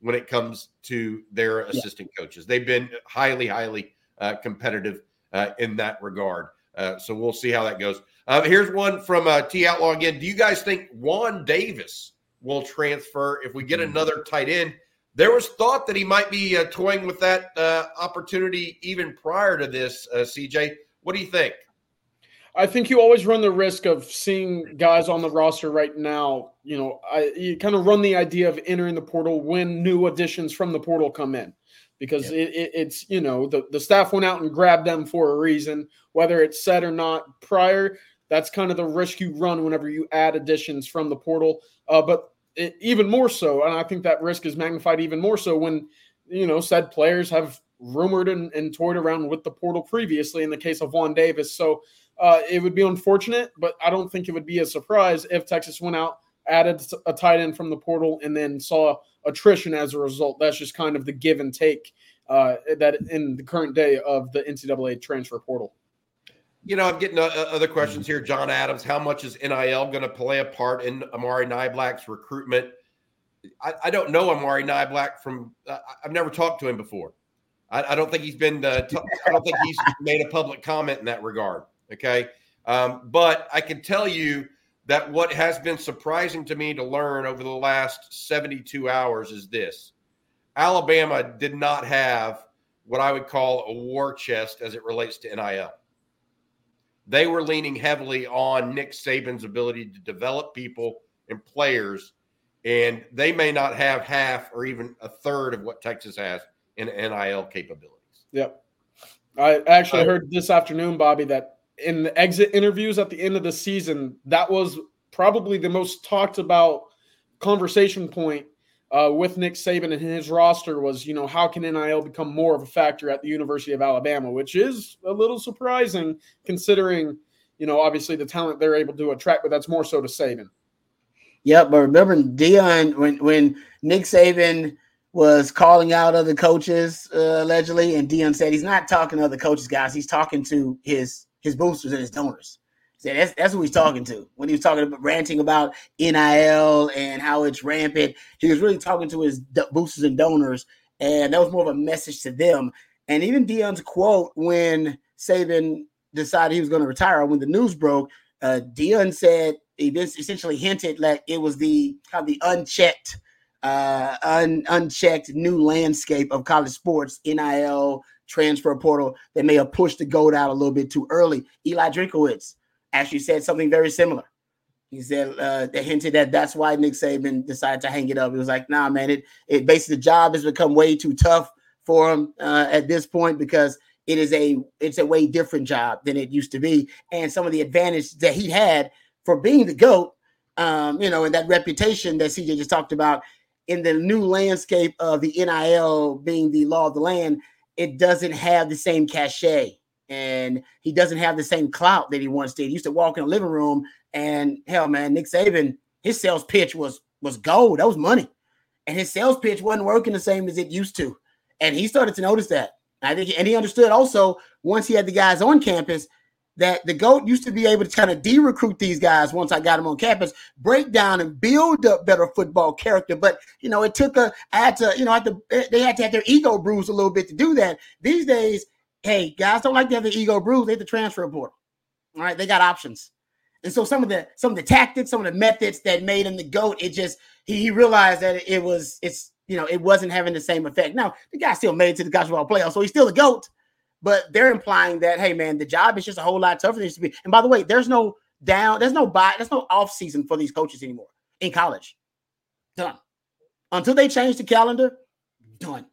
when it comes to their assistant yeah. coaches. They've been highly, highly uh, competitive uh, in that regard. Uh, so we'll see how that goes. Uh, here's one from uh, T Outlaw again. Do you guys think Juan Davis will transfer if we get hmm. another tight end? There was thought that he might be uh, toying with that uh, opportunity even prior to this. Uh, CJ, what do you think? I think you always run the risk of seeing guys on the roster right now. You know, I, you kind of run the idea of entering the portal when new additions from the portal come in, because yep. it, it, it's you know the the staff went out and grabbed them for a reason, whether it's said or not prior. That's kind of the risk you run whenever you add additions from the portal. Uh, but it, even more so, and I think that risk is magnified even more so when you know said players have rumored and, and toyed around with the portal previously in the case of Juan Davis. So uh, it would be unfortunate, but I don't think it would be a surprise if Texas went out, added a tight end from the portal, and then saw attrition as a result. That's just kind of the give and take uh, that in the current day of the NCAA transfer portal. You know, I'm getting uh, uh, other questions here. John Adams, how much is NIL going to play a part in Amari Niblack's recruitment? I, I don't know Amari Niblack from. Uh, I've never talked to him before. I, I don't think he's been. Uh, t- I don't think he's made a public comment in that regard. Okay, um, but I can tell you that what has been surprising to me to learn over the last 72 hours is this: Alabama did not have what I would call a war chest as it relates to NIL. They were leaning heavily on Nick Saban's ability to develop people and players, and they may not have half or even a third of what Texas has in NIL capabilities. Yep. I actually heard this afternoon, Bobby, that in the exit interviews at the end of the season, that was probably the most talked about conversation point uh, with Nick Saban and his roster was, you know, how can NIL become more of a factor at the University of Alabama, which is a little surprising considering, you know, obviously the talent they're able to attract, but that's more so to Saban. Yep, but remember Deion when when Nick Saban was calling out other coaches uh, allegedly, and Deion said he's not talking to other coaches, guys. He's talking to his his boosters and his donors. Said that's that's who he's talking to when he was talking about ranting about NIL and how it's rampant. He was really talking to his boosters and donors, and that was more of a message to them. And even Deion's quote when Saban decided he was going to retire, when the news broke, uh, Deion said he essentially hinted that it was the kind of the unchecked uh, un, unchecked new landscape of college sports, NIL, transfer portal that may have pushed the goat out a little bit too early. Eli Drinkwitz actually said something very similar. He said uh, they hinted that that's why Nick Saban decided to hang it up. He was like, "Nah, man, it it basically the job has become way too tough for him uh, at this point because it is a it's a way different job than it used to be, and some of the advantage that he had for being the goat, um, you know, and that reputation that CJ just talked about, in the new landscape of the NIL being the law of the land, it doesn't have the same cachet and he doesn't have the same clout that he once did. He used to walk in the living room and hell, man, Nick Saban, his sales pitch was was gold. That was money, and his sales pitch wasn't working the same as it used to. And he started to notice that. I think, and he understood also once he had the guys on campus that the GOAT used to be able to kind of de recruit these guys once I got them on campus, break down and build up better football character. But, you know, it took a, I had to, you know, had to, eh, they had to have their ego bruised a little bit to do that. These days, hey, guys don't like to have their ego bruised. They have the transfer portal. All right. They got options. And so some of the some of the tactics, some of the methods that made him the GOAT, it just he, he realized that it was it's you know it wasn't having the same effect. Now the guy still made it to the college football playoff, so he's still a GOAT but they're implying that hey man, the job is just a whole lot tougher than it used to be. And by the way, there's no down, there's no buy, there's no off season for these coaches anymore in college. Done. Until they change the calendar, done.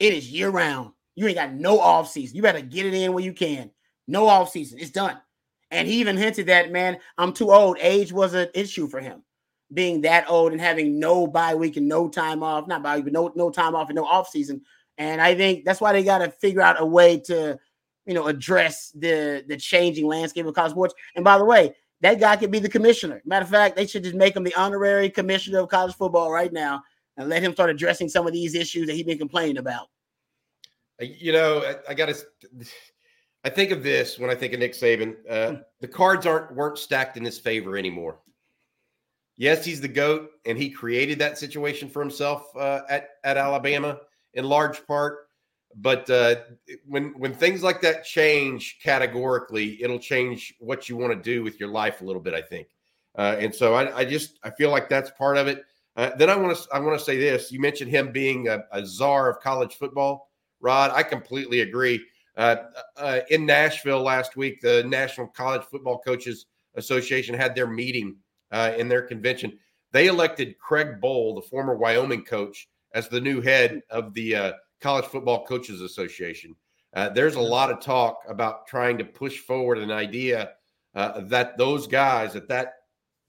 It is year round. You ain't got no off season. You better get it in when you can. No off season. It's done. And he even hinted that, man, I'm too old. Age was an issue for him. Being that old and having no bye week and no time off, not bye week, but no, no time off and no off season and I think that's why they got to figure out a way to, you know, address the the changing landscape of college sports. And by the way, that guy could be the commissioner. Matter of fact, they should just make him the honorary commissioner of college football right now and let him start addressing some of these issues that he's been complaining about. You know, I, I got to. I think of this when I think of Nick Saban. Uh, hmm. the cards aren't weren't stacked in his favor anymore. Yes, he's the goat, and he created that situation for himself uh, at at Alabama in large part. But uh, when when things like that change categorically, it'll change what you want to do with your life a little bit. I think, uh, and so I, I, just I feel like that's part of it. Uh, then I want to I want to say this. You mentioned him being a, a czar of college football, Rod. I completely agree. Uh, uh, in Nashville last week, the National College Football Coaches Association had their meeting uh, in their convention. They elected Craig Bohl, the former Wyoming coach, as the new head of the uh, College Football Coaches Association. Uh, there's a lot of talk about trying to push forward an idea uh, that those guys at that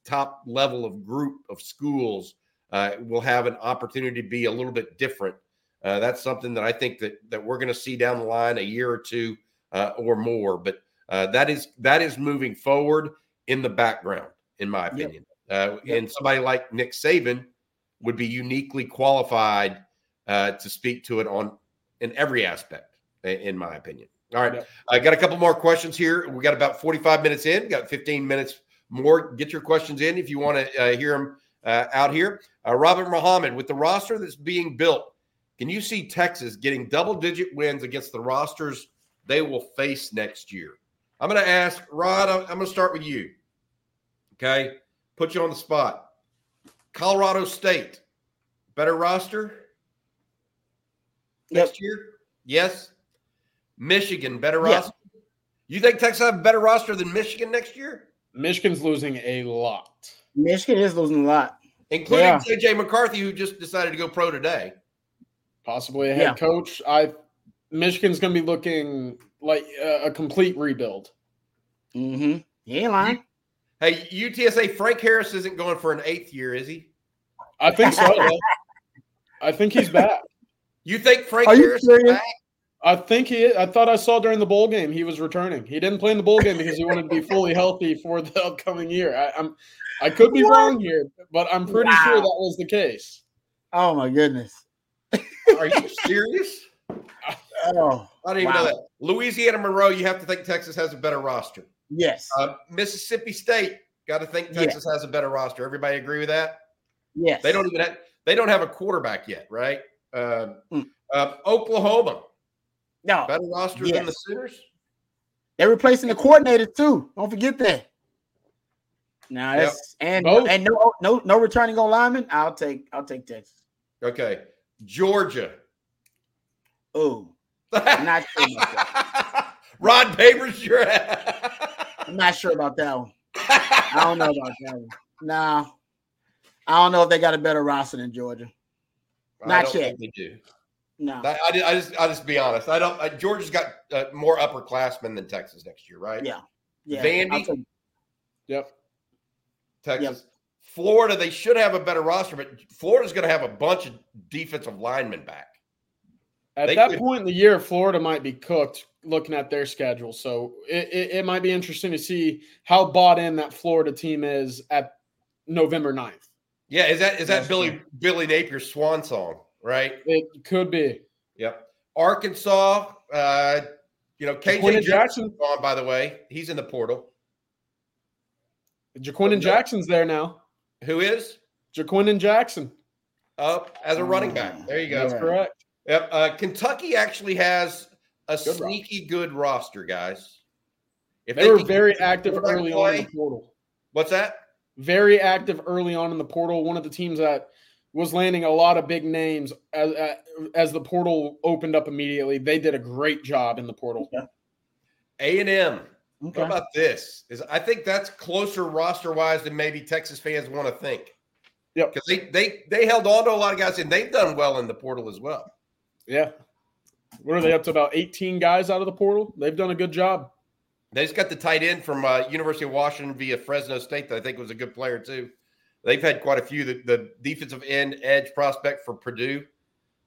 top level of group of schools uh, will have an opportunity to be a little bit different. Uh, that's something that I think that that we're going to see down the line a year or two uh, or more. But uh, that is that is moving forward in the background, in my opinion. Yep. Yep. And somebody like Nick Saban would be uniquely qualified to speak to it on in every aspect in my opinion. All right. Yep. I got a couple more questions here. We got about 45 minutes in, got 15 minutes more. Get your questions in if you want to uh, hear them uh, out here. Uh, Robert Muhammad, with the roster that's being built, can you see Texas getting double digit wins against the rosters they will face next year? I'm going to ask Rod, I'm going to start with you. Okay. Put you on the spot. Colorado State, better roster yep. next year? Yes. Michigan better roster. You think Texas have a better roster than Michigan next year? Michigan's losing a lot. Michigan is losing a lot, including yeah. JJ McCarthy, who just decided to go pro today. Possibly a head yeah. coach. I Michigan's going to be looking like a, a complete rebuild. Mm-hmm. He ain't lying. Hey, UTSA Frank Harris isn't going for an eighth year, is he? I think so. I think he's back. You think Frank Are Harris is back? I think he. I thought I saw during the bowl game he was returning. He didn't play in the bowl game because he wanted to be fully healthy for the upcoming year. I, am I could be what? wrong here, but I'm pretty wow. sure that was the case. Oh my goodness! Are you serious? oh, I didn't even wow. know that. Louisiana Monroe, you have to think Texas has a better roster. Yes. Uh, Mississippi State, got to think Texas yes. has a better roster. Everybody agree with that? Yes. They don't even have. They don't have a quarterback yet, right? Uh, mm. uh, Oklahoma no. Better roster yes. than the Sooners? They're replacing the coordinator too. Don't forget that. Now that's yep. and Both. and no no no returning on lineman. I'll take I'll take Texas. Okay. Georgia. Oh. not sure. Rod Babers, you're I'm not sure about that one. I don't know about that one. No. I don't know if they got a better roster than Georgia. Not yet. they do. No, I, I, I just I just be honest. I don't. I, Georgia's got uh, more upperclassmen than Texas next year, right? Yeah, yeah. Vandy. Yep. Texas. Yep. Florida, they should have a better roster, but Florida's going to have a bunch of defensive linemen back. At they that could, point in the year, Florida might be cooked looking at their schedule. So it, it, it, might be interesting to see how bought in that Florida team is at November 9th. Yeah, is that is that Billy Billy Napier's swan song? right? It could be. Yep. Arkansas, uh, you know, KJ jackson's gone, by the way. He's in the portal. Ja'Quinden Jackson's there now. Who is? Ja'Quinden Jackson. Up as a running back. There you go. That's correct. Yep. Uh, Kentucky actually has a good sneaky roster. good roster, guys. If they, they were very active early play, on in the portal. What's that? Very active early on in the portal. One of the teams that was landing a lot of big names as, as the portal opened up immediately. They did a great job in the portal. A and M. Okay. What about this? Is I think that's closer roster wise than maybe Texas fans want to think. Yeah, because they they they held on to a lot of guys and they've done well in the portal as well. Yeah. What are they up to? About 18 guys out of the portal. They've done a good job. They just got the tight end from uh, University of Washington via Fresno State that I think was a good player too. They've had quite a few. The, the defensive end edge prospect for Purdue,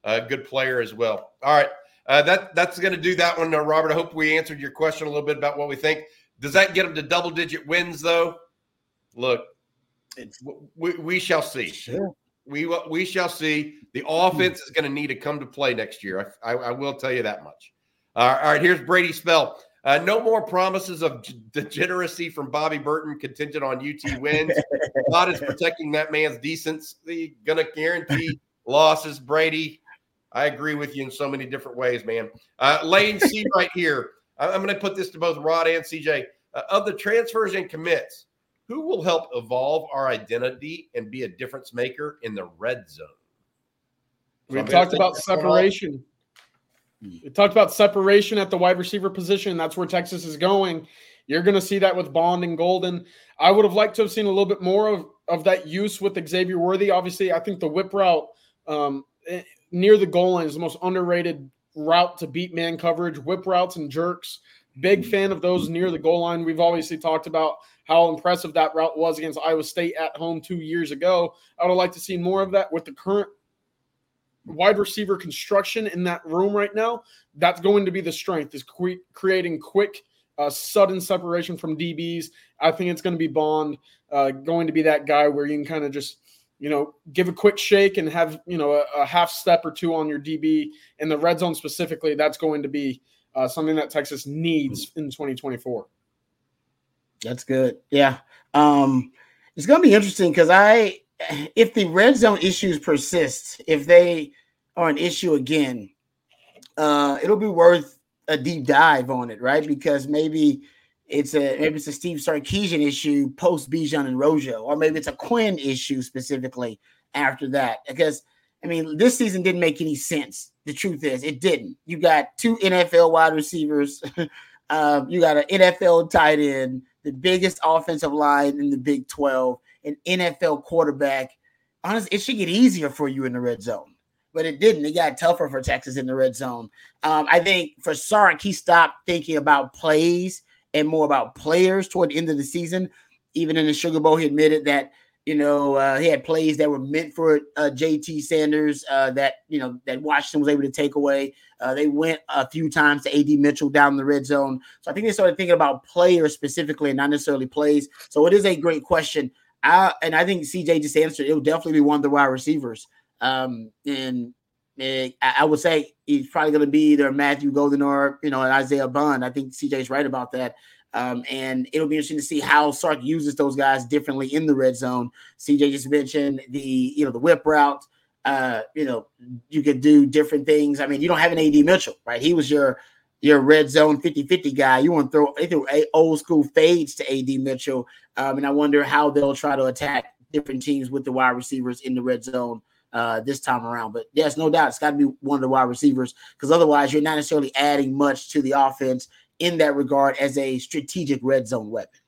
a good player as well. All right, uh, that that's going to do that one, uh, Robert. I hope we answered your question a little bit about what we think. Does that get them to double digit wins though? Look, we, we shall see. Sure. We we shall see. The offense is going to need to come to play next year. I, I, I will tell you that much. all right, here's Brady Spell. Uh, no more promises of degeneracy from Bobby Burton contingent on UT wins. God is protecting that man's decency. Gonna guarantee losses. Brady, I agree with you in so many different ways, man. Uh, Lane C right here. I'm going to put this to both Rod and CJ. Uh, of the transfers and commits, who will help evolve our identity and be a difference maker in the red zone? We've talked about separation. We talked about separation at the wide receiver position. That's where Texas is going. You're going to see that with Bond and Golden. I would have liked to have seen a little bit more of, of that use with Xavier Worthy. Obviously, I think the whip route um, eh, near the goal line is the most underrated route to beat man coverage, whip routes and jerks. Big fan of those near the goal line. We've obviously talked about how impressive that route was against Iowa State at home two years ago. I would like to see more of that with the current wide receiver construction in that room right now. That's going to be the strength is creating quick, uh, sudden separation from DBs. I think it's going to be Bond uh, going to be that guy where you can kind of just you know, give a quick shake and have, you know, a, a, half step or two on your DB in the red zone specifically. That's going to be uh, something that Texas needs in 2024. That's good. Yeah. Um, it's going to be interesting because I, if the red zone issues persist, if they are an issue again, uh, it'll be worth a deep dive on it, right? Because maybe it's a maybe it's a Steve Sarkisian issue post Bijan and Rojo, or maybe it's a Quinn issue specifically after that. Because I mean, this season didn't make any sense. The truth is, it didn't. You got two NFL wide receivers, um, you got an NFL tight end, the biggest offensive line in the Big 12, an NFL quarterback. Honestly, it should get easier for you in the red zone, but it didn't. It got tougher for Texas in the red zone. Um, I think for Sark, he stopped thinking about plays and more about players toward the end of the season. Even in the Sugar Bowl, he admitted that you know uh, he had plays that were meant for uh, JT Sanders uh, that you know that Washington was able to take away. Uh, they went a few times to AD Mitchell down the red zone, so I think they started thinking about players specifically and not necessarily plays. So it is a great question. I, and I think CJ just answered. It will definitely be one of the wide receivers. Um, and I, I would say he's probably going to be either Matthew Golden or you know Isaiah Bond. I think CJ's right about that. Um, and it'll be interesting to see how Sark uses those guys differently in the red zone. CJ just mentioned the you know the whip route. Uh, you know, you could do different things. I mean, you don't have an AD Mitchell, right? He was your your red zone 50-50 guy. You want to throw threw old school fades to AD Mitchell. Um, and I wonder how they'll try to attack different teams with the wide receivers in the red zone uh, this time around. But yes, no doubt it's got to be one of the wide receivers because otherwise you're not necessarily adding much to the offense in that regard as a strategic red zone weapon.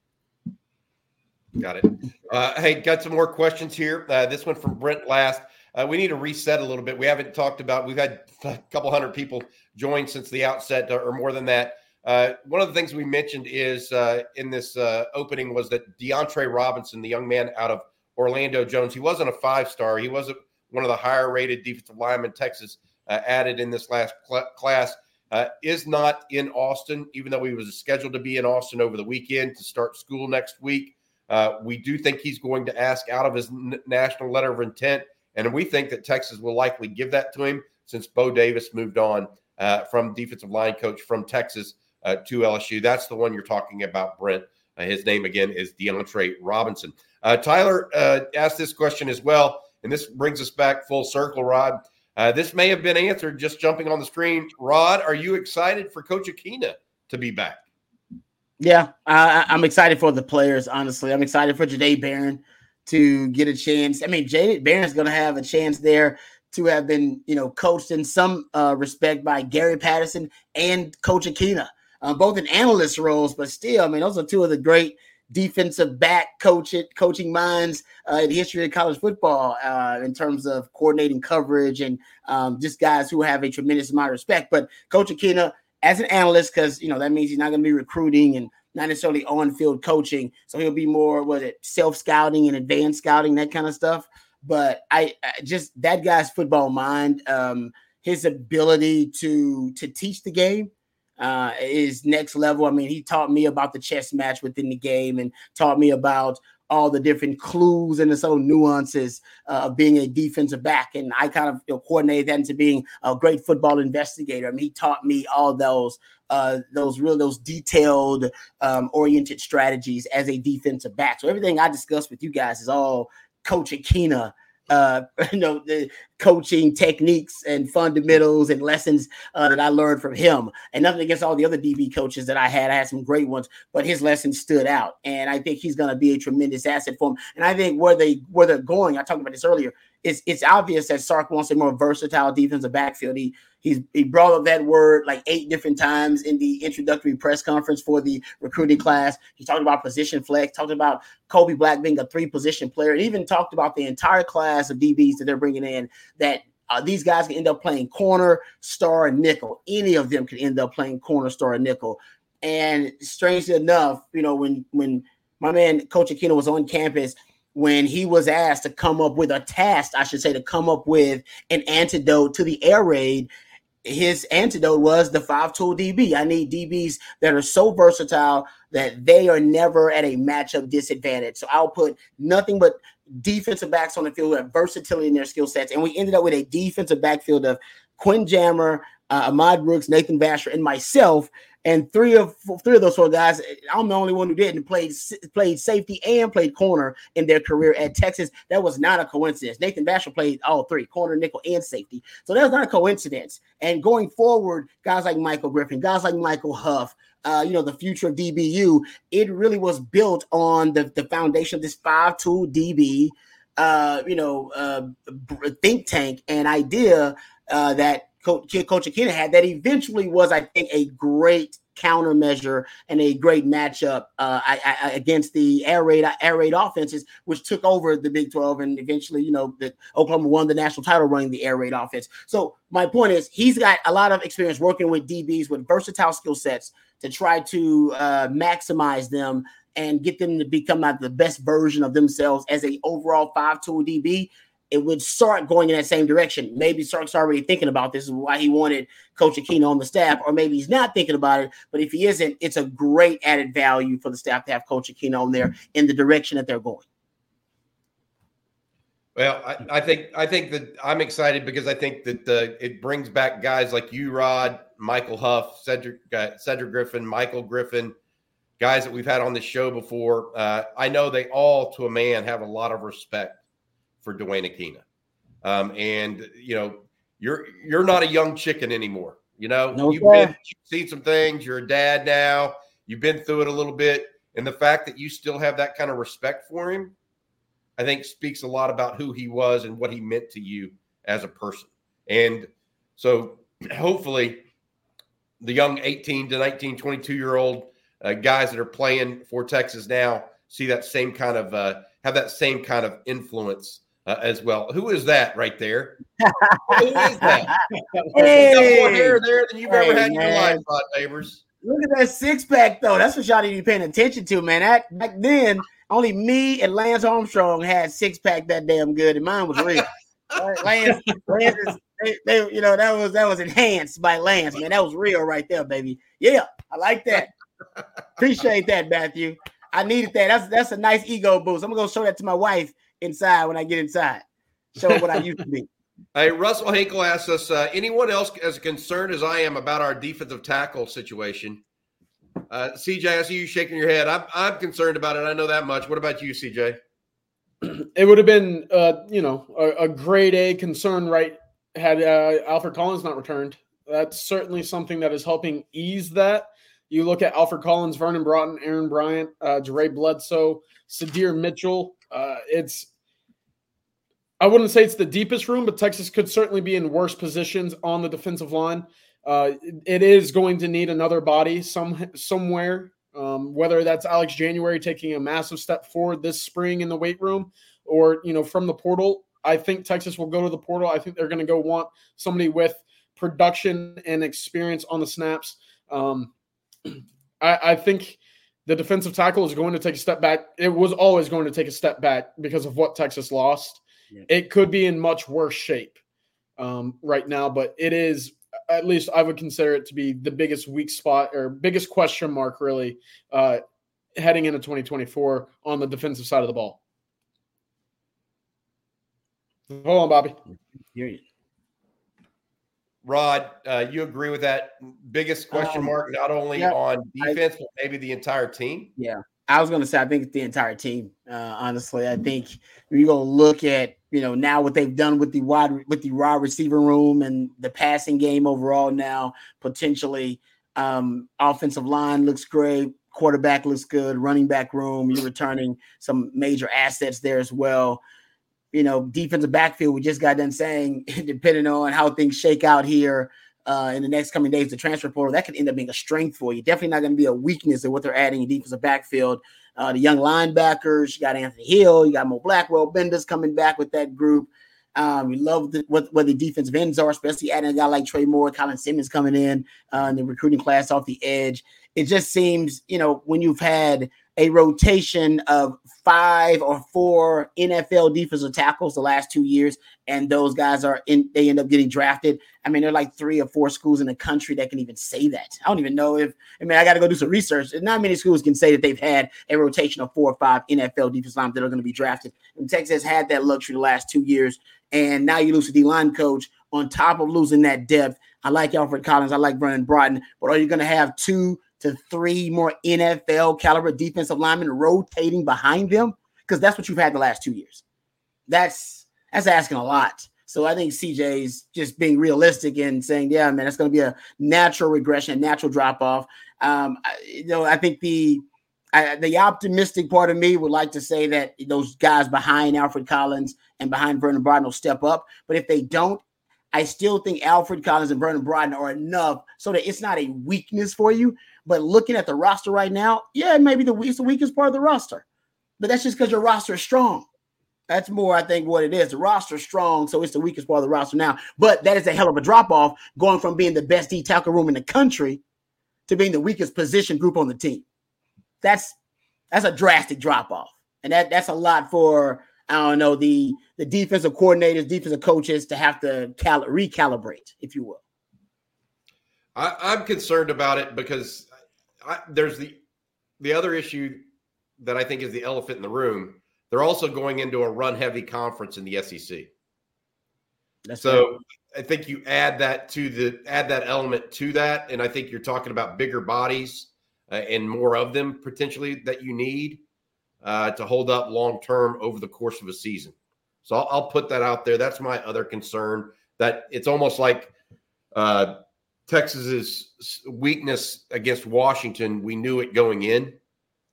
Got it. Uh, hey, got some more questions here. Uh, this one from Brent last. Uh, we need to reset a little bit. We haven't talked about. We've had a couple hundred people join since the outset, or more than that. Uh, one of the things we mentioned is uh, in this uh, opening was that DeAndre Robinson, the young man out of Orlando Jones, he wasn't a five star. He wasn't one of the higher rated defensive linemen Texas uh, added in this last cl- class. Uh, is not in Austin, even though he was scheduled to be in Austin over the weekend to start school next week. Uh, we do think he's going to ask out of his n- national letter of intent, and we think that Texas will likely give that to him since Bo Davis moved on uh, from defensive line coach from Texas uh, to LSU. That's the one you're talking about, Brent. Uh, his name again is DeAndre Robinson. Tyler asked this question as well. And this brings us back full circle, Rod. Uh, this may have been answered just jumping on the screen. Rod, are you excited for Coach Akina to be back? Yeah, I, am excited for the players. Honestly, I'm excited for Jahdae Barron to get a chance. I mean, Jahdae Barron's going to have a chance there to have been, you know, coached in some uh, respect by Gary Patterson and Coach Akina, uh, both in analyst roles, but still, I mean, those are two of the great defensive back coach it, coaching minds uh, in the history of college football uh, in terms of coordinating coverage and um, just guys who have a tremendous amount of respect. But Coach Akina, as an analyst, because you know that means he's not going to be recruiting and not necessarily on-field coaching, so he'll be more was it self scouting and advanced scouting that kind of stuff. But I, I just that guy's football mind, um, his ability to to teach the game uh, is next level. I mean, he taught me about the chess match within the game and taught me about all the different clues and the subtle nuances uh, of being a defensive back. And I kind of you know, coordinated that into being a great football investigator. I mean, he taught me all those uh, those real those detailed um, oriented strategies as a defensive back. So everything I discussed with you guys is all Coach Akina uh, you know, the coaching techniques and fundamentals and lessons uh, that I learned from him. And nothing against all the other DB coaches that I had. I had some great ones, but his lessons stood out. And I think he's going to be a tremendous asset for him. And I think where they where they're going, I talked about this earlier, it's it's obvious that Sark wants a more versatile defensive backfield. He he's he brought up that word like eight different times in the introductory press conference for the recruiting class. He talked about position flex, talked about Kobe Black being a three position player, and even talked about the entire class of DBs that they're bringing in. That uh, these guys can end up playing corner, star, and nickel. Any of them can end up playing corner, star, and nickel. And strangely enough, you know, when when my man Coach Akina was on campus, when he was asked to come up with a task, I should say, to come up with an antidote to the air raid, his antidote was the five tool DB. I need DBs that are so versatile that they are never at a matchup disadvantage. So I'll put nothing but defensive backs on the field have versatility in their skill sets. And we ended up with a defensive backfield of Quinn Jammer, uh, Ahmad Brooks, Nathan Vasher, and myself. And three of three of those four guys, I'm the only one who didn't played played safety and played corner in their career at Texas. That was not a coincidence. Nathan Vasher played all three, corner, nickel, and safety. So that was not a coincidence. And going forward, guys like Michael Griffin, guys like Michael Huff, uh, you know, the future of DBU, it really was built on the, the foundation of this five-tool DB, uh, you know, uh, think tank and idea uh, that Coach, Coach Akina had that eventually was, I think, a great countermeasure and a great matchup uh, I, I, against the air raid air raid offenses, which took over the Big 12 and eventually, you know, the Oklahoma won the national title running the air raid offense. So my point is, he's got a lot of experience working with DBs with versatile skill sets to try to uh, maximize them and get them to become like the best version of themselves as a overall five tool DB it would start going in that same direction. Maybe Sark's already thinking about this is why he wanted Coach Akina on the staff, or maybe he's not thinking about it. But if he isn't, it's a great added value for the staff to have Coach Akina on there in the direction that they're going. Well, I, I think I think that I'm excited because I think that the it brings back guys like you, Rod, Michael Huff, Cedric uh, Cedric Griffin, Michael Griffin, guys that we've had on the show before. Uh, I know they all, to a man, have a lot of respect for Duane Akina. Um, and you know, you're you're not a young chicken anymore. You know, no, you've been you've seen some things. You're a dad now. You've been through it a little bit, and the fact that you still have that kind of respect for him, I think, speaks a lot about who he was and what he meant to you as a person. And so, hopefully, the young 18 to 19, 22 year old uh, guys that are playing for Texas now see that same kind of uh, have that same kind of influence uh, as well. Who is that right there? Who is that? hey, more hair there than you've hey, ever had in your life, Rod Babers. Look at that six pack though. That's what y'all need to be paying attention to, man. That back then, only me and Lance Armstrong had six pack that damn good, and mine was real. Lance, Lance is, they, they, you know, that was that was enhanced by Lance, man. That was real right there, baby. Yeah, I like that. Appreciate that, Matthew. I needed that. That's that's a nice ego boost. I'm gonna go show that to my wife inside when I get inside. Show what I used to be. Hey, Russell Hinkle asks us, uh, anyone else as concerned as I am about our defensive tackle situation? Uh, CJ, I see you shaking your head. I'm, I'm concerned about it. I know that much. What about you, CJ? It would have been, uh, you know, a, a grade A concern, right? Had uh, Alfred Collins not returned. That's certainly something that is helping ease that. You look at Alfred Collins, Vernon Broughton, Aaron Bryant, uh, Jeray Bledsoe, Sadir Mitchell. Uh, it's I wouldn't say it's the deepest room, but Texas could certainly be in worse positions on the defensive line. Uh, it is going to need another body some somewhere. Um, whether that's Alex January taking a massive step forward this spring in the weight room, or you know from the portal. I think Texas will go to the portal. I think they're going to go want somebody with production and experience on the snaps. Um, I, I think the defensive tackle is going to take a step back. It was always going to take a step back because of what Texas lost. Yeah. It could be in much worse shape um, right now, but it is at least I would consider it to be the biggest weak spot or biggest question mark really uh, heading into 2024 on the defensive side of the ball. Hold on, Bobby. Rod, uh, you agree with that biggest question um, mark, not only yeah, on defense, I, but maybe the entire team? Yeah. I was going to say, I think it's the entire team. Uh, honestly, I think you're going to look at, you know, now what they've done with the wide, with the wide receiver room and the passing game overall now, potentially um, offensive line looks great. Quarterback looks good. Running back room, you're returning some major assets there as well you know, defensive backfield, we just got done saying, depending on how things shake out here uh, in the next coming days, the transfer portal, that could end up being a strength for you. Definitely not going to be a weakness of what they're adding in defensive backfield. Uh, the young linebackers, you got Anthony Hill, you got Mo Blackwell, Benders coming back with that group. Um, we love the, what, what the defensive ends are, especially adding a guy like Trey Moore, Colin Simmons coming in uh, in the recruiting class off the edge. It just seems, you know, when you've had a rotation of five or four NFL defensive tackles the last two years, and those guys are in, they end up getting drafted. I mean, there are like three or four schools in the country that can even say that. I don't even know if, I mean, I got to go do some research. Not many schools can say that they've had a rotation of four or five NFL defensive linemen that are going to be drafted. And Texas had that luxury the last two years. And now you lose a D line coach on top of losing that depth. I like Alfred Collins. I like Vernon Broughton, but are you going to have two to three more NFL caliber defensive linemen rotating behind them because that's what you've had the last two years. That's that's asking a lot. So I think CJ's just being realistic and saying, yeah, man, it's going to be a natural regression, a natural drop off. Um, you know, I think the I, the optimistic part of me would like to say that those guys behind Alfred Collins and behind Vernon Broughton will step up. But if they don't, I still think Alfred Collins and Vernon Broughton are enough so that it's not a weakness for you. But looking at the roster right now, yeah, maybe the it's the weakest part of the roster. But that's just because your roster is strong. That's more, I think, what it is. The roster is strong, so it's the weakest part of the roster now. But that is a hell of a drop off going from being the best D tackle room in the country to being the weakest position group on the team. That's that's a drastic drop off, and that that's a lot for I don't know the the defensive coordinators, defensive coaches to have to cal- recalibrate, if you will. I, am concerned about it because I, there's the the other issue that I think is the elephant in the room. They're also going into a run heavy conference in the SEC. That's so right. I think you add that to the add that element to that, and I think you're talking about bigger bodies uh, and more of them potentially that you need uh, to hold up long term over the course of a season. So I'll, I'll, put that out there. That's my other concern. That it's almost like uh, Texas's weakness against Washington. We knew it going in.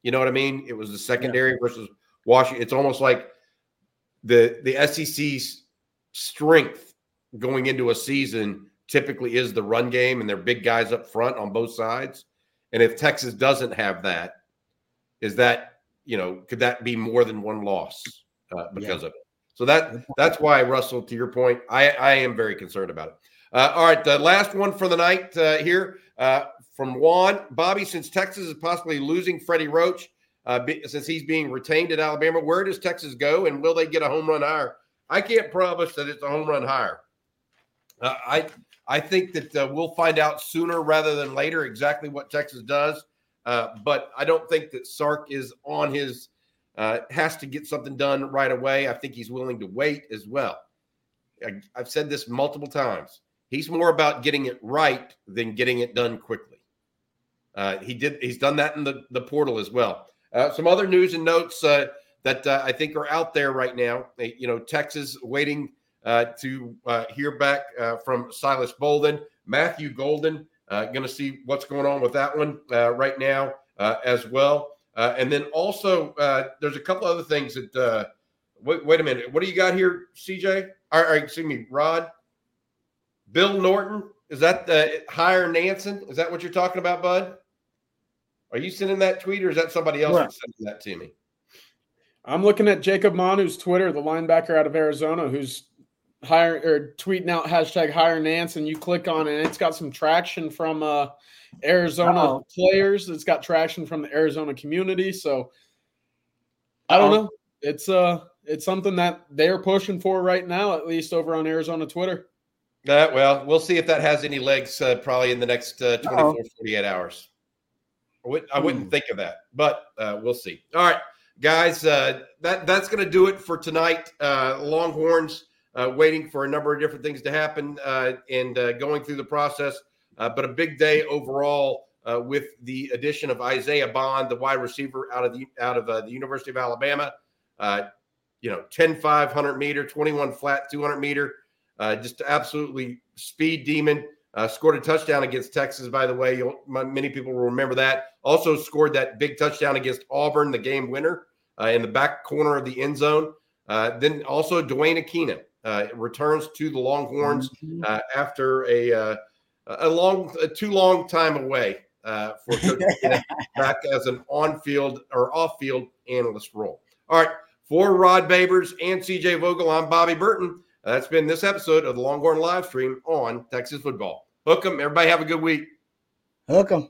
You know what I mean? It was the secondary yeah. versus Washington. It's almost like the the SEC's strength going into a season typically is the run game and their big guys up front on both sides. And if Texas doesn't have that, is that you know could that be more than one loss uh, because yeah. of it? So that that's why Russell, to your point, I I am very concerned about it. Uh, all right, the last one for the night uh, here uh, from Juan Bobby. Since Texas is possibly losing Freddie Roach, uh, be, since he's being retained at Alabama, where does Texas go, and will they get a home run hire? I can't promise that it's a home run hire. Uh, I I think that uh, we'll find out sooner rather than later exactly what Texas does. But I don't think that Sark is on his has to get something done right away. I think he's willing to wait as well. I, I've said this multiple times He's more about getting it right than getting it done quickly. Uh, he did. He's done that in the, the portal as well. Uh, some other news and notes uh, that uh, I think are out there right now. You know, Texas waiting uh, to uh, hear back from Silas Bolden, Matthew Golden. Uh, going to see what's going on with that one uh, right now uh, as well. and then also, there's a couple other things that. wait, wait a minute. What do you got here, CJ? Or, or excuse me, Rod. Bill Norton, is that the hire Nansen? Is that what you're talking about, Bud? Are you sending that tweet or is that somebody else right. sending that to me? I'm looking at Jacob Manu's Twitter, the linebacker out of Arizona, who's hire or tweeting out hashtag hire Nansen, and you click on it, and it's got some traction from uh, Arizona Uh-oh. players. It's got traction from the Arizona community. So I don't know. It's uh it's something that they're pushing for right now, at least over on Arizona Twitter. Uh, well, we'll see if that has any legs uh, probably in the next uh, 24, 48 hours. I, would, I wouldn't hmm. think of that, but uh, we'll see. All right, guys, uh, that that's going to do it for tonight. Uh, Longhorns uh, waiting for a number of different things to happen and going through the process, but a big day overall with the addition of Isaiah Bond, the wide receiver out of the out of the University of Alabama. you know, 10 500 meter, 21 flat, 200 meter. Uh, just absolutely speed demon. Uh, scored a touchdown against Texas, by the way. many people will remember that. Also scored that big touchdown against Auburn, the game winner, uh, in the back corner of the end zone. Uh, then also Duane Akina uh, returns to the Longhorns Mm-hmm. uh, after a uh, a long, a too long time away uh, for Coach back as an on-field or off-field analyst role. All right, for Rod Babers and CJ Vogel, I'm Bobby Burton. That's been this episode of the Longhorn live stream on Texas football. Hook 'em. Everybody have a good week. Hook 'em.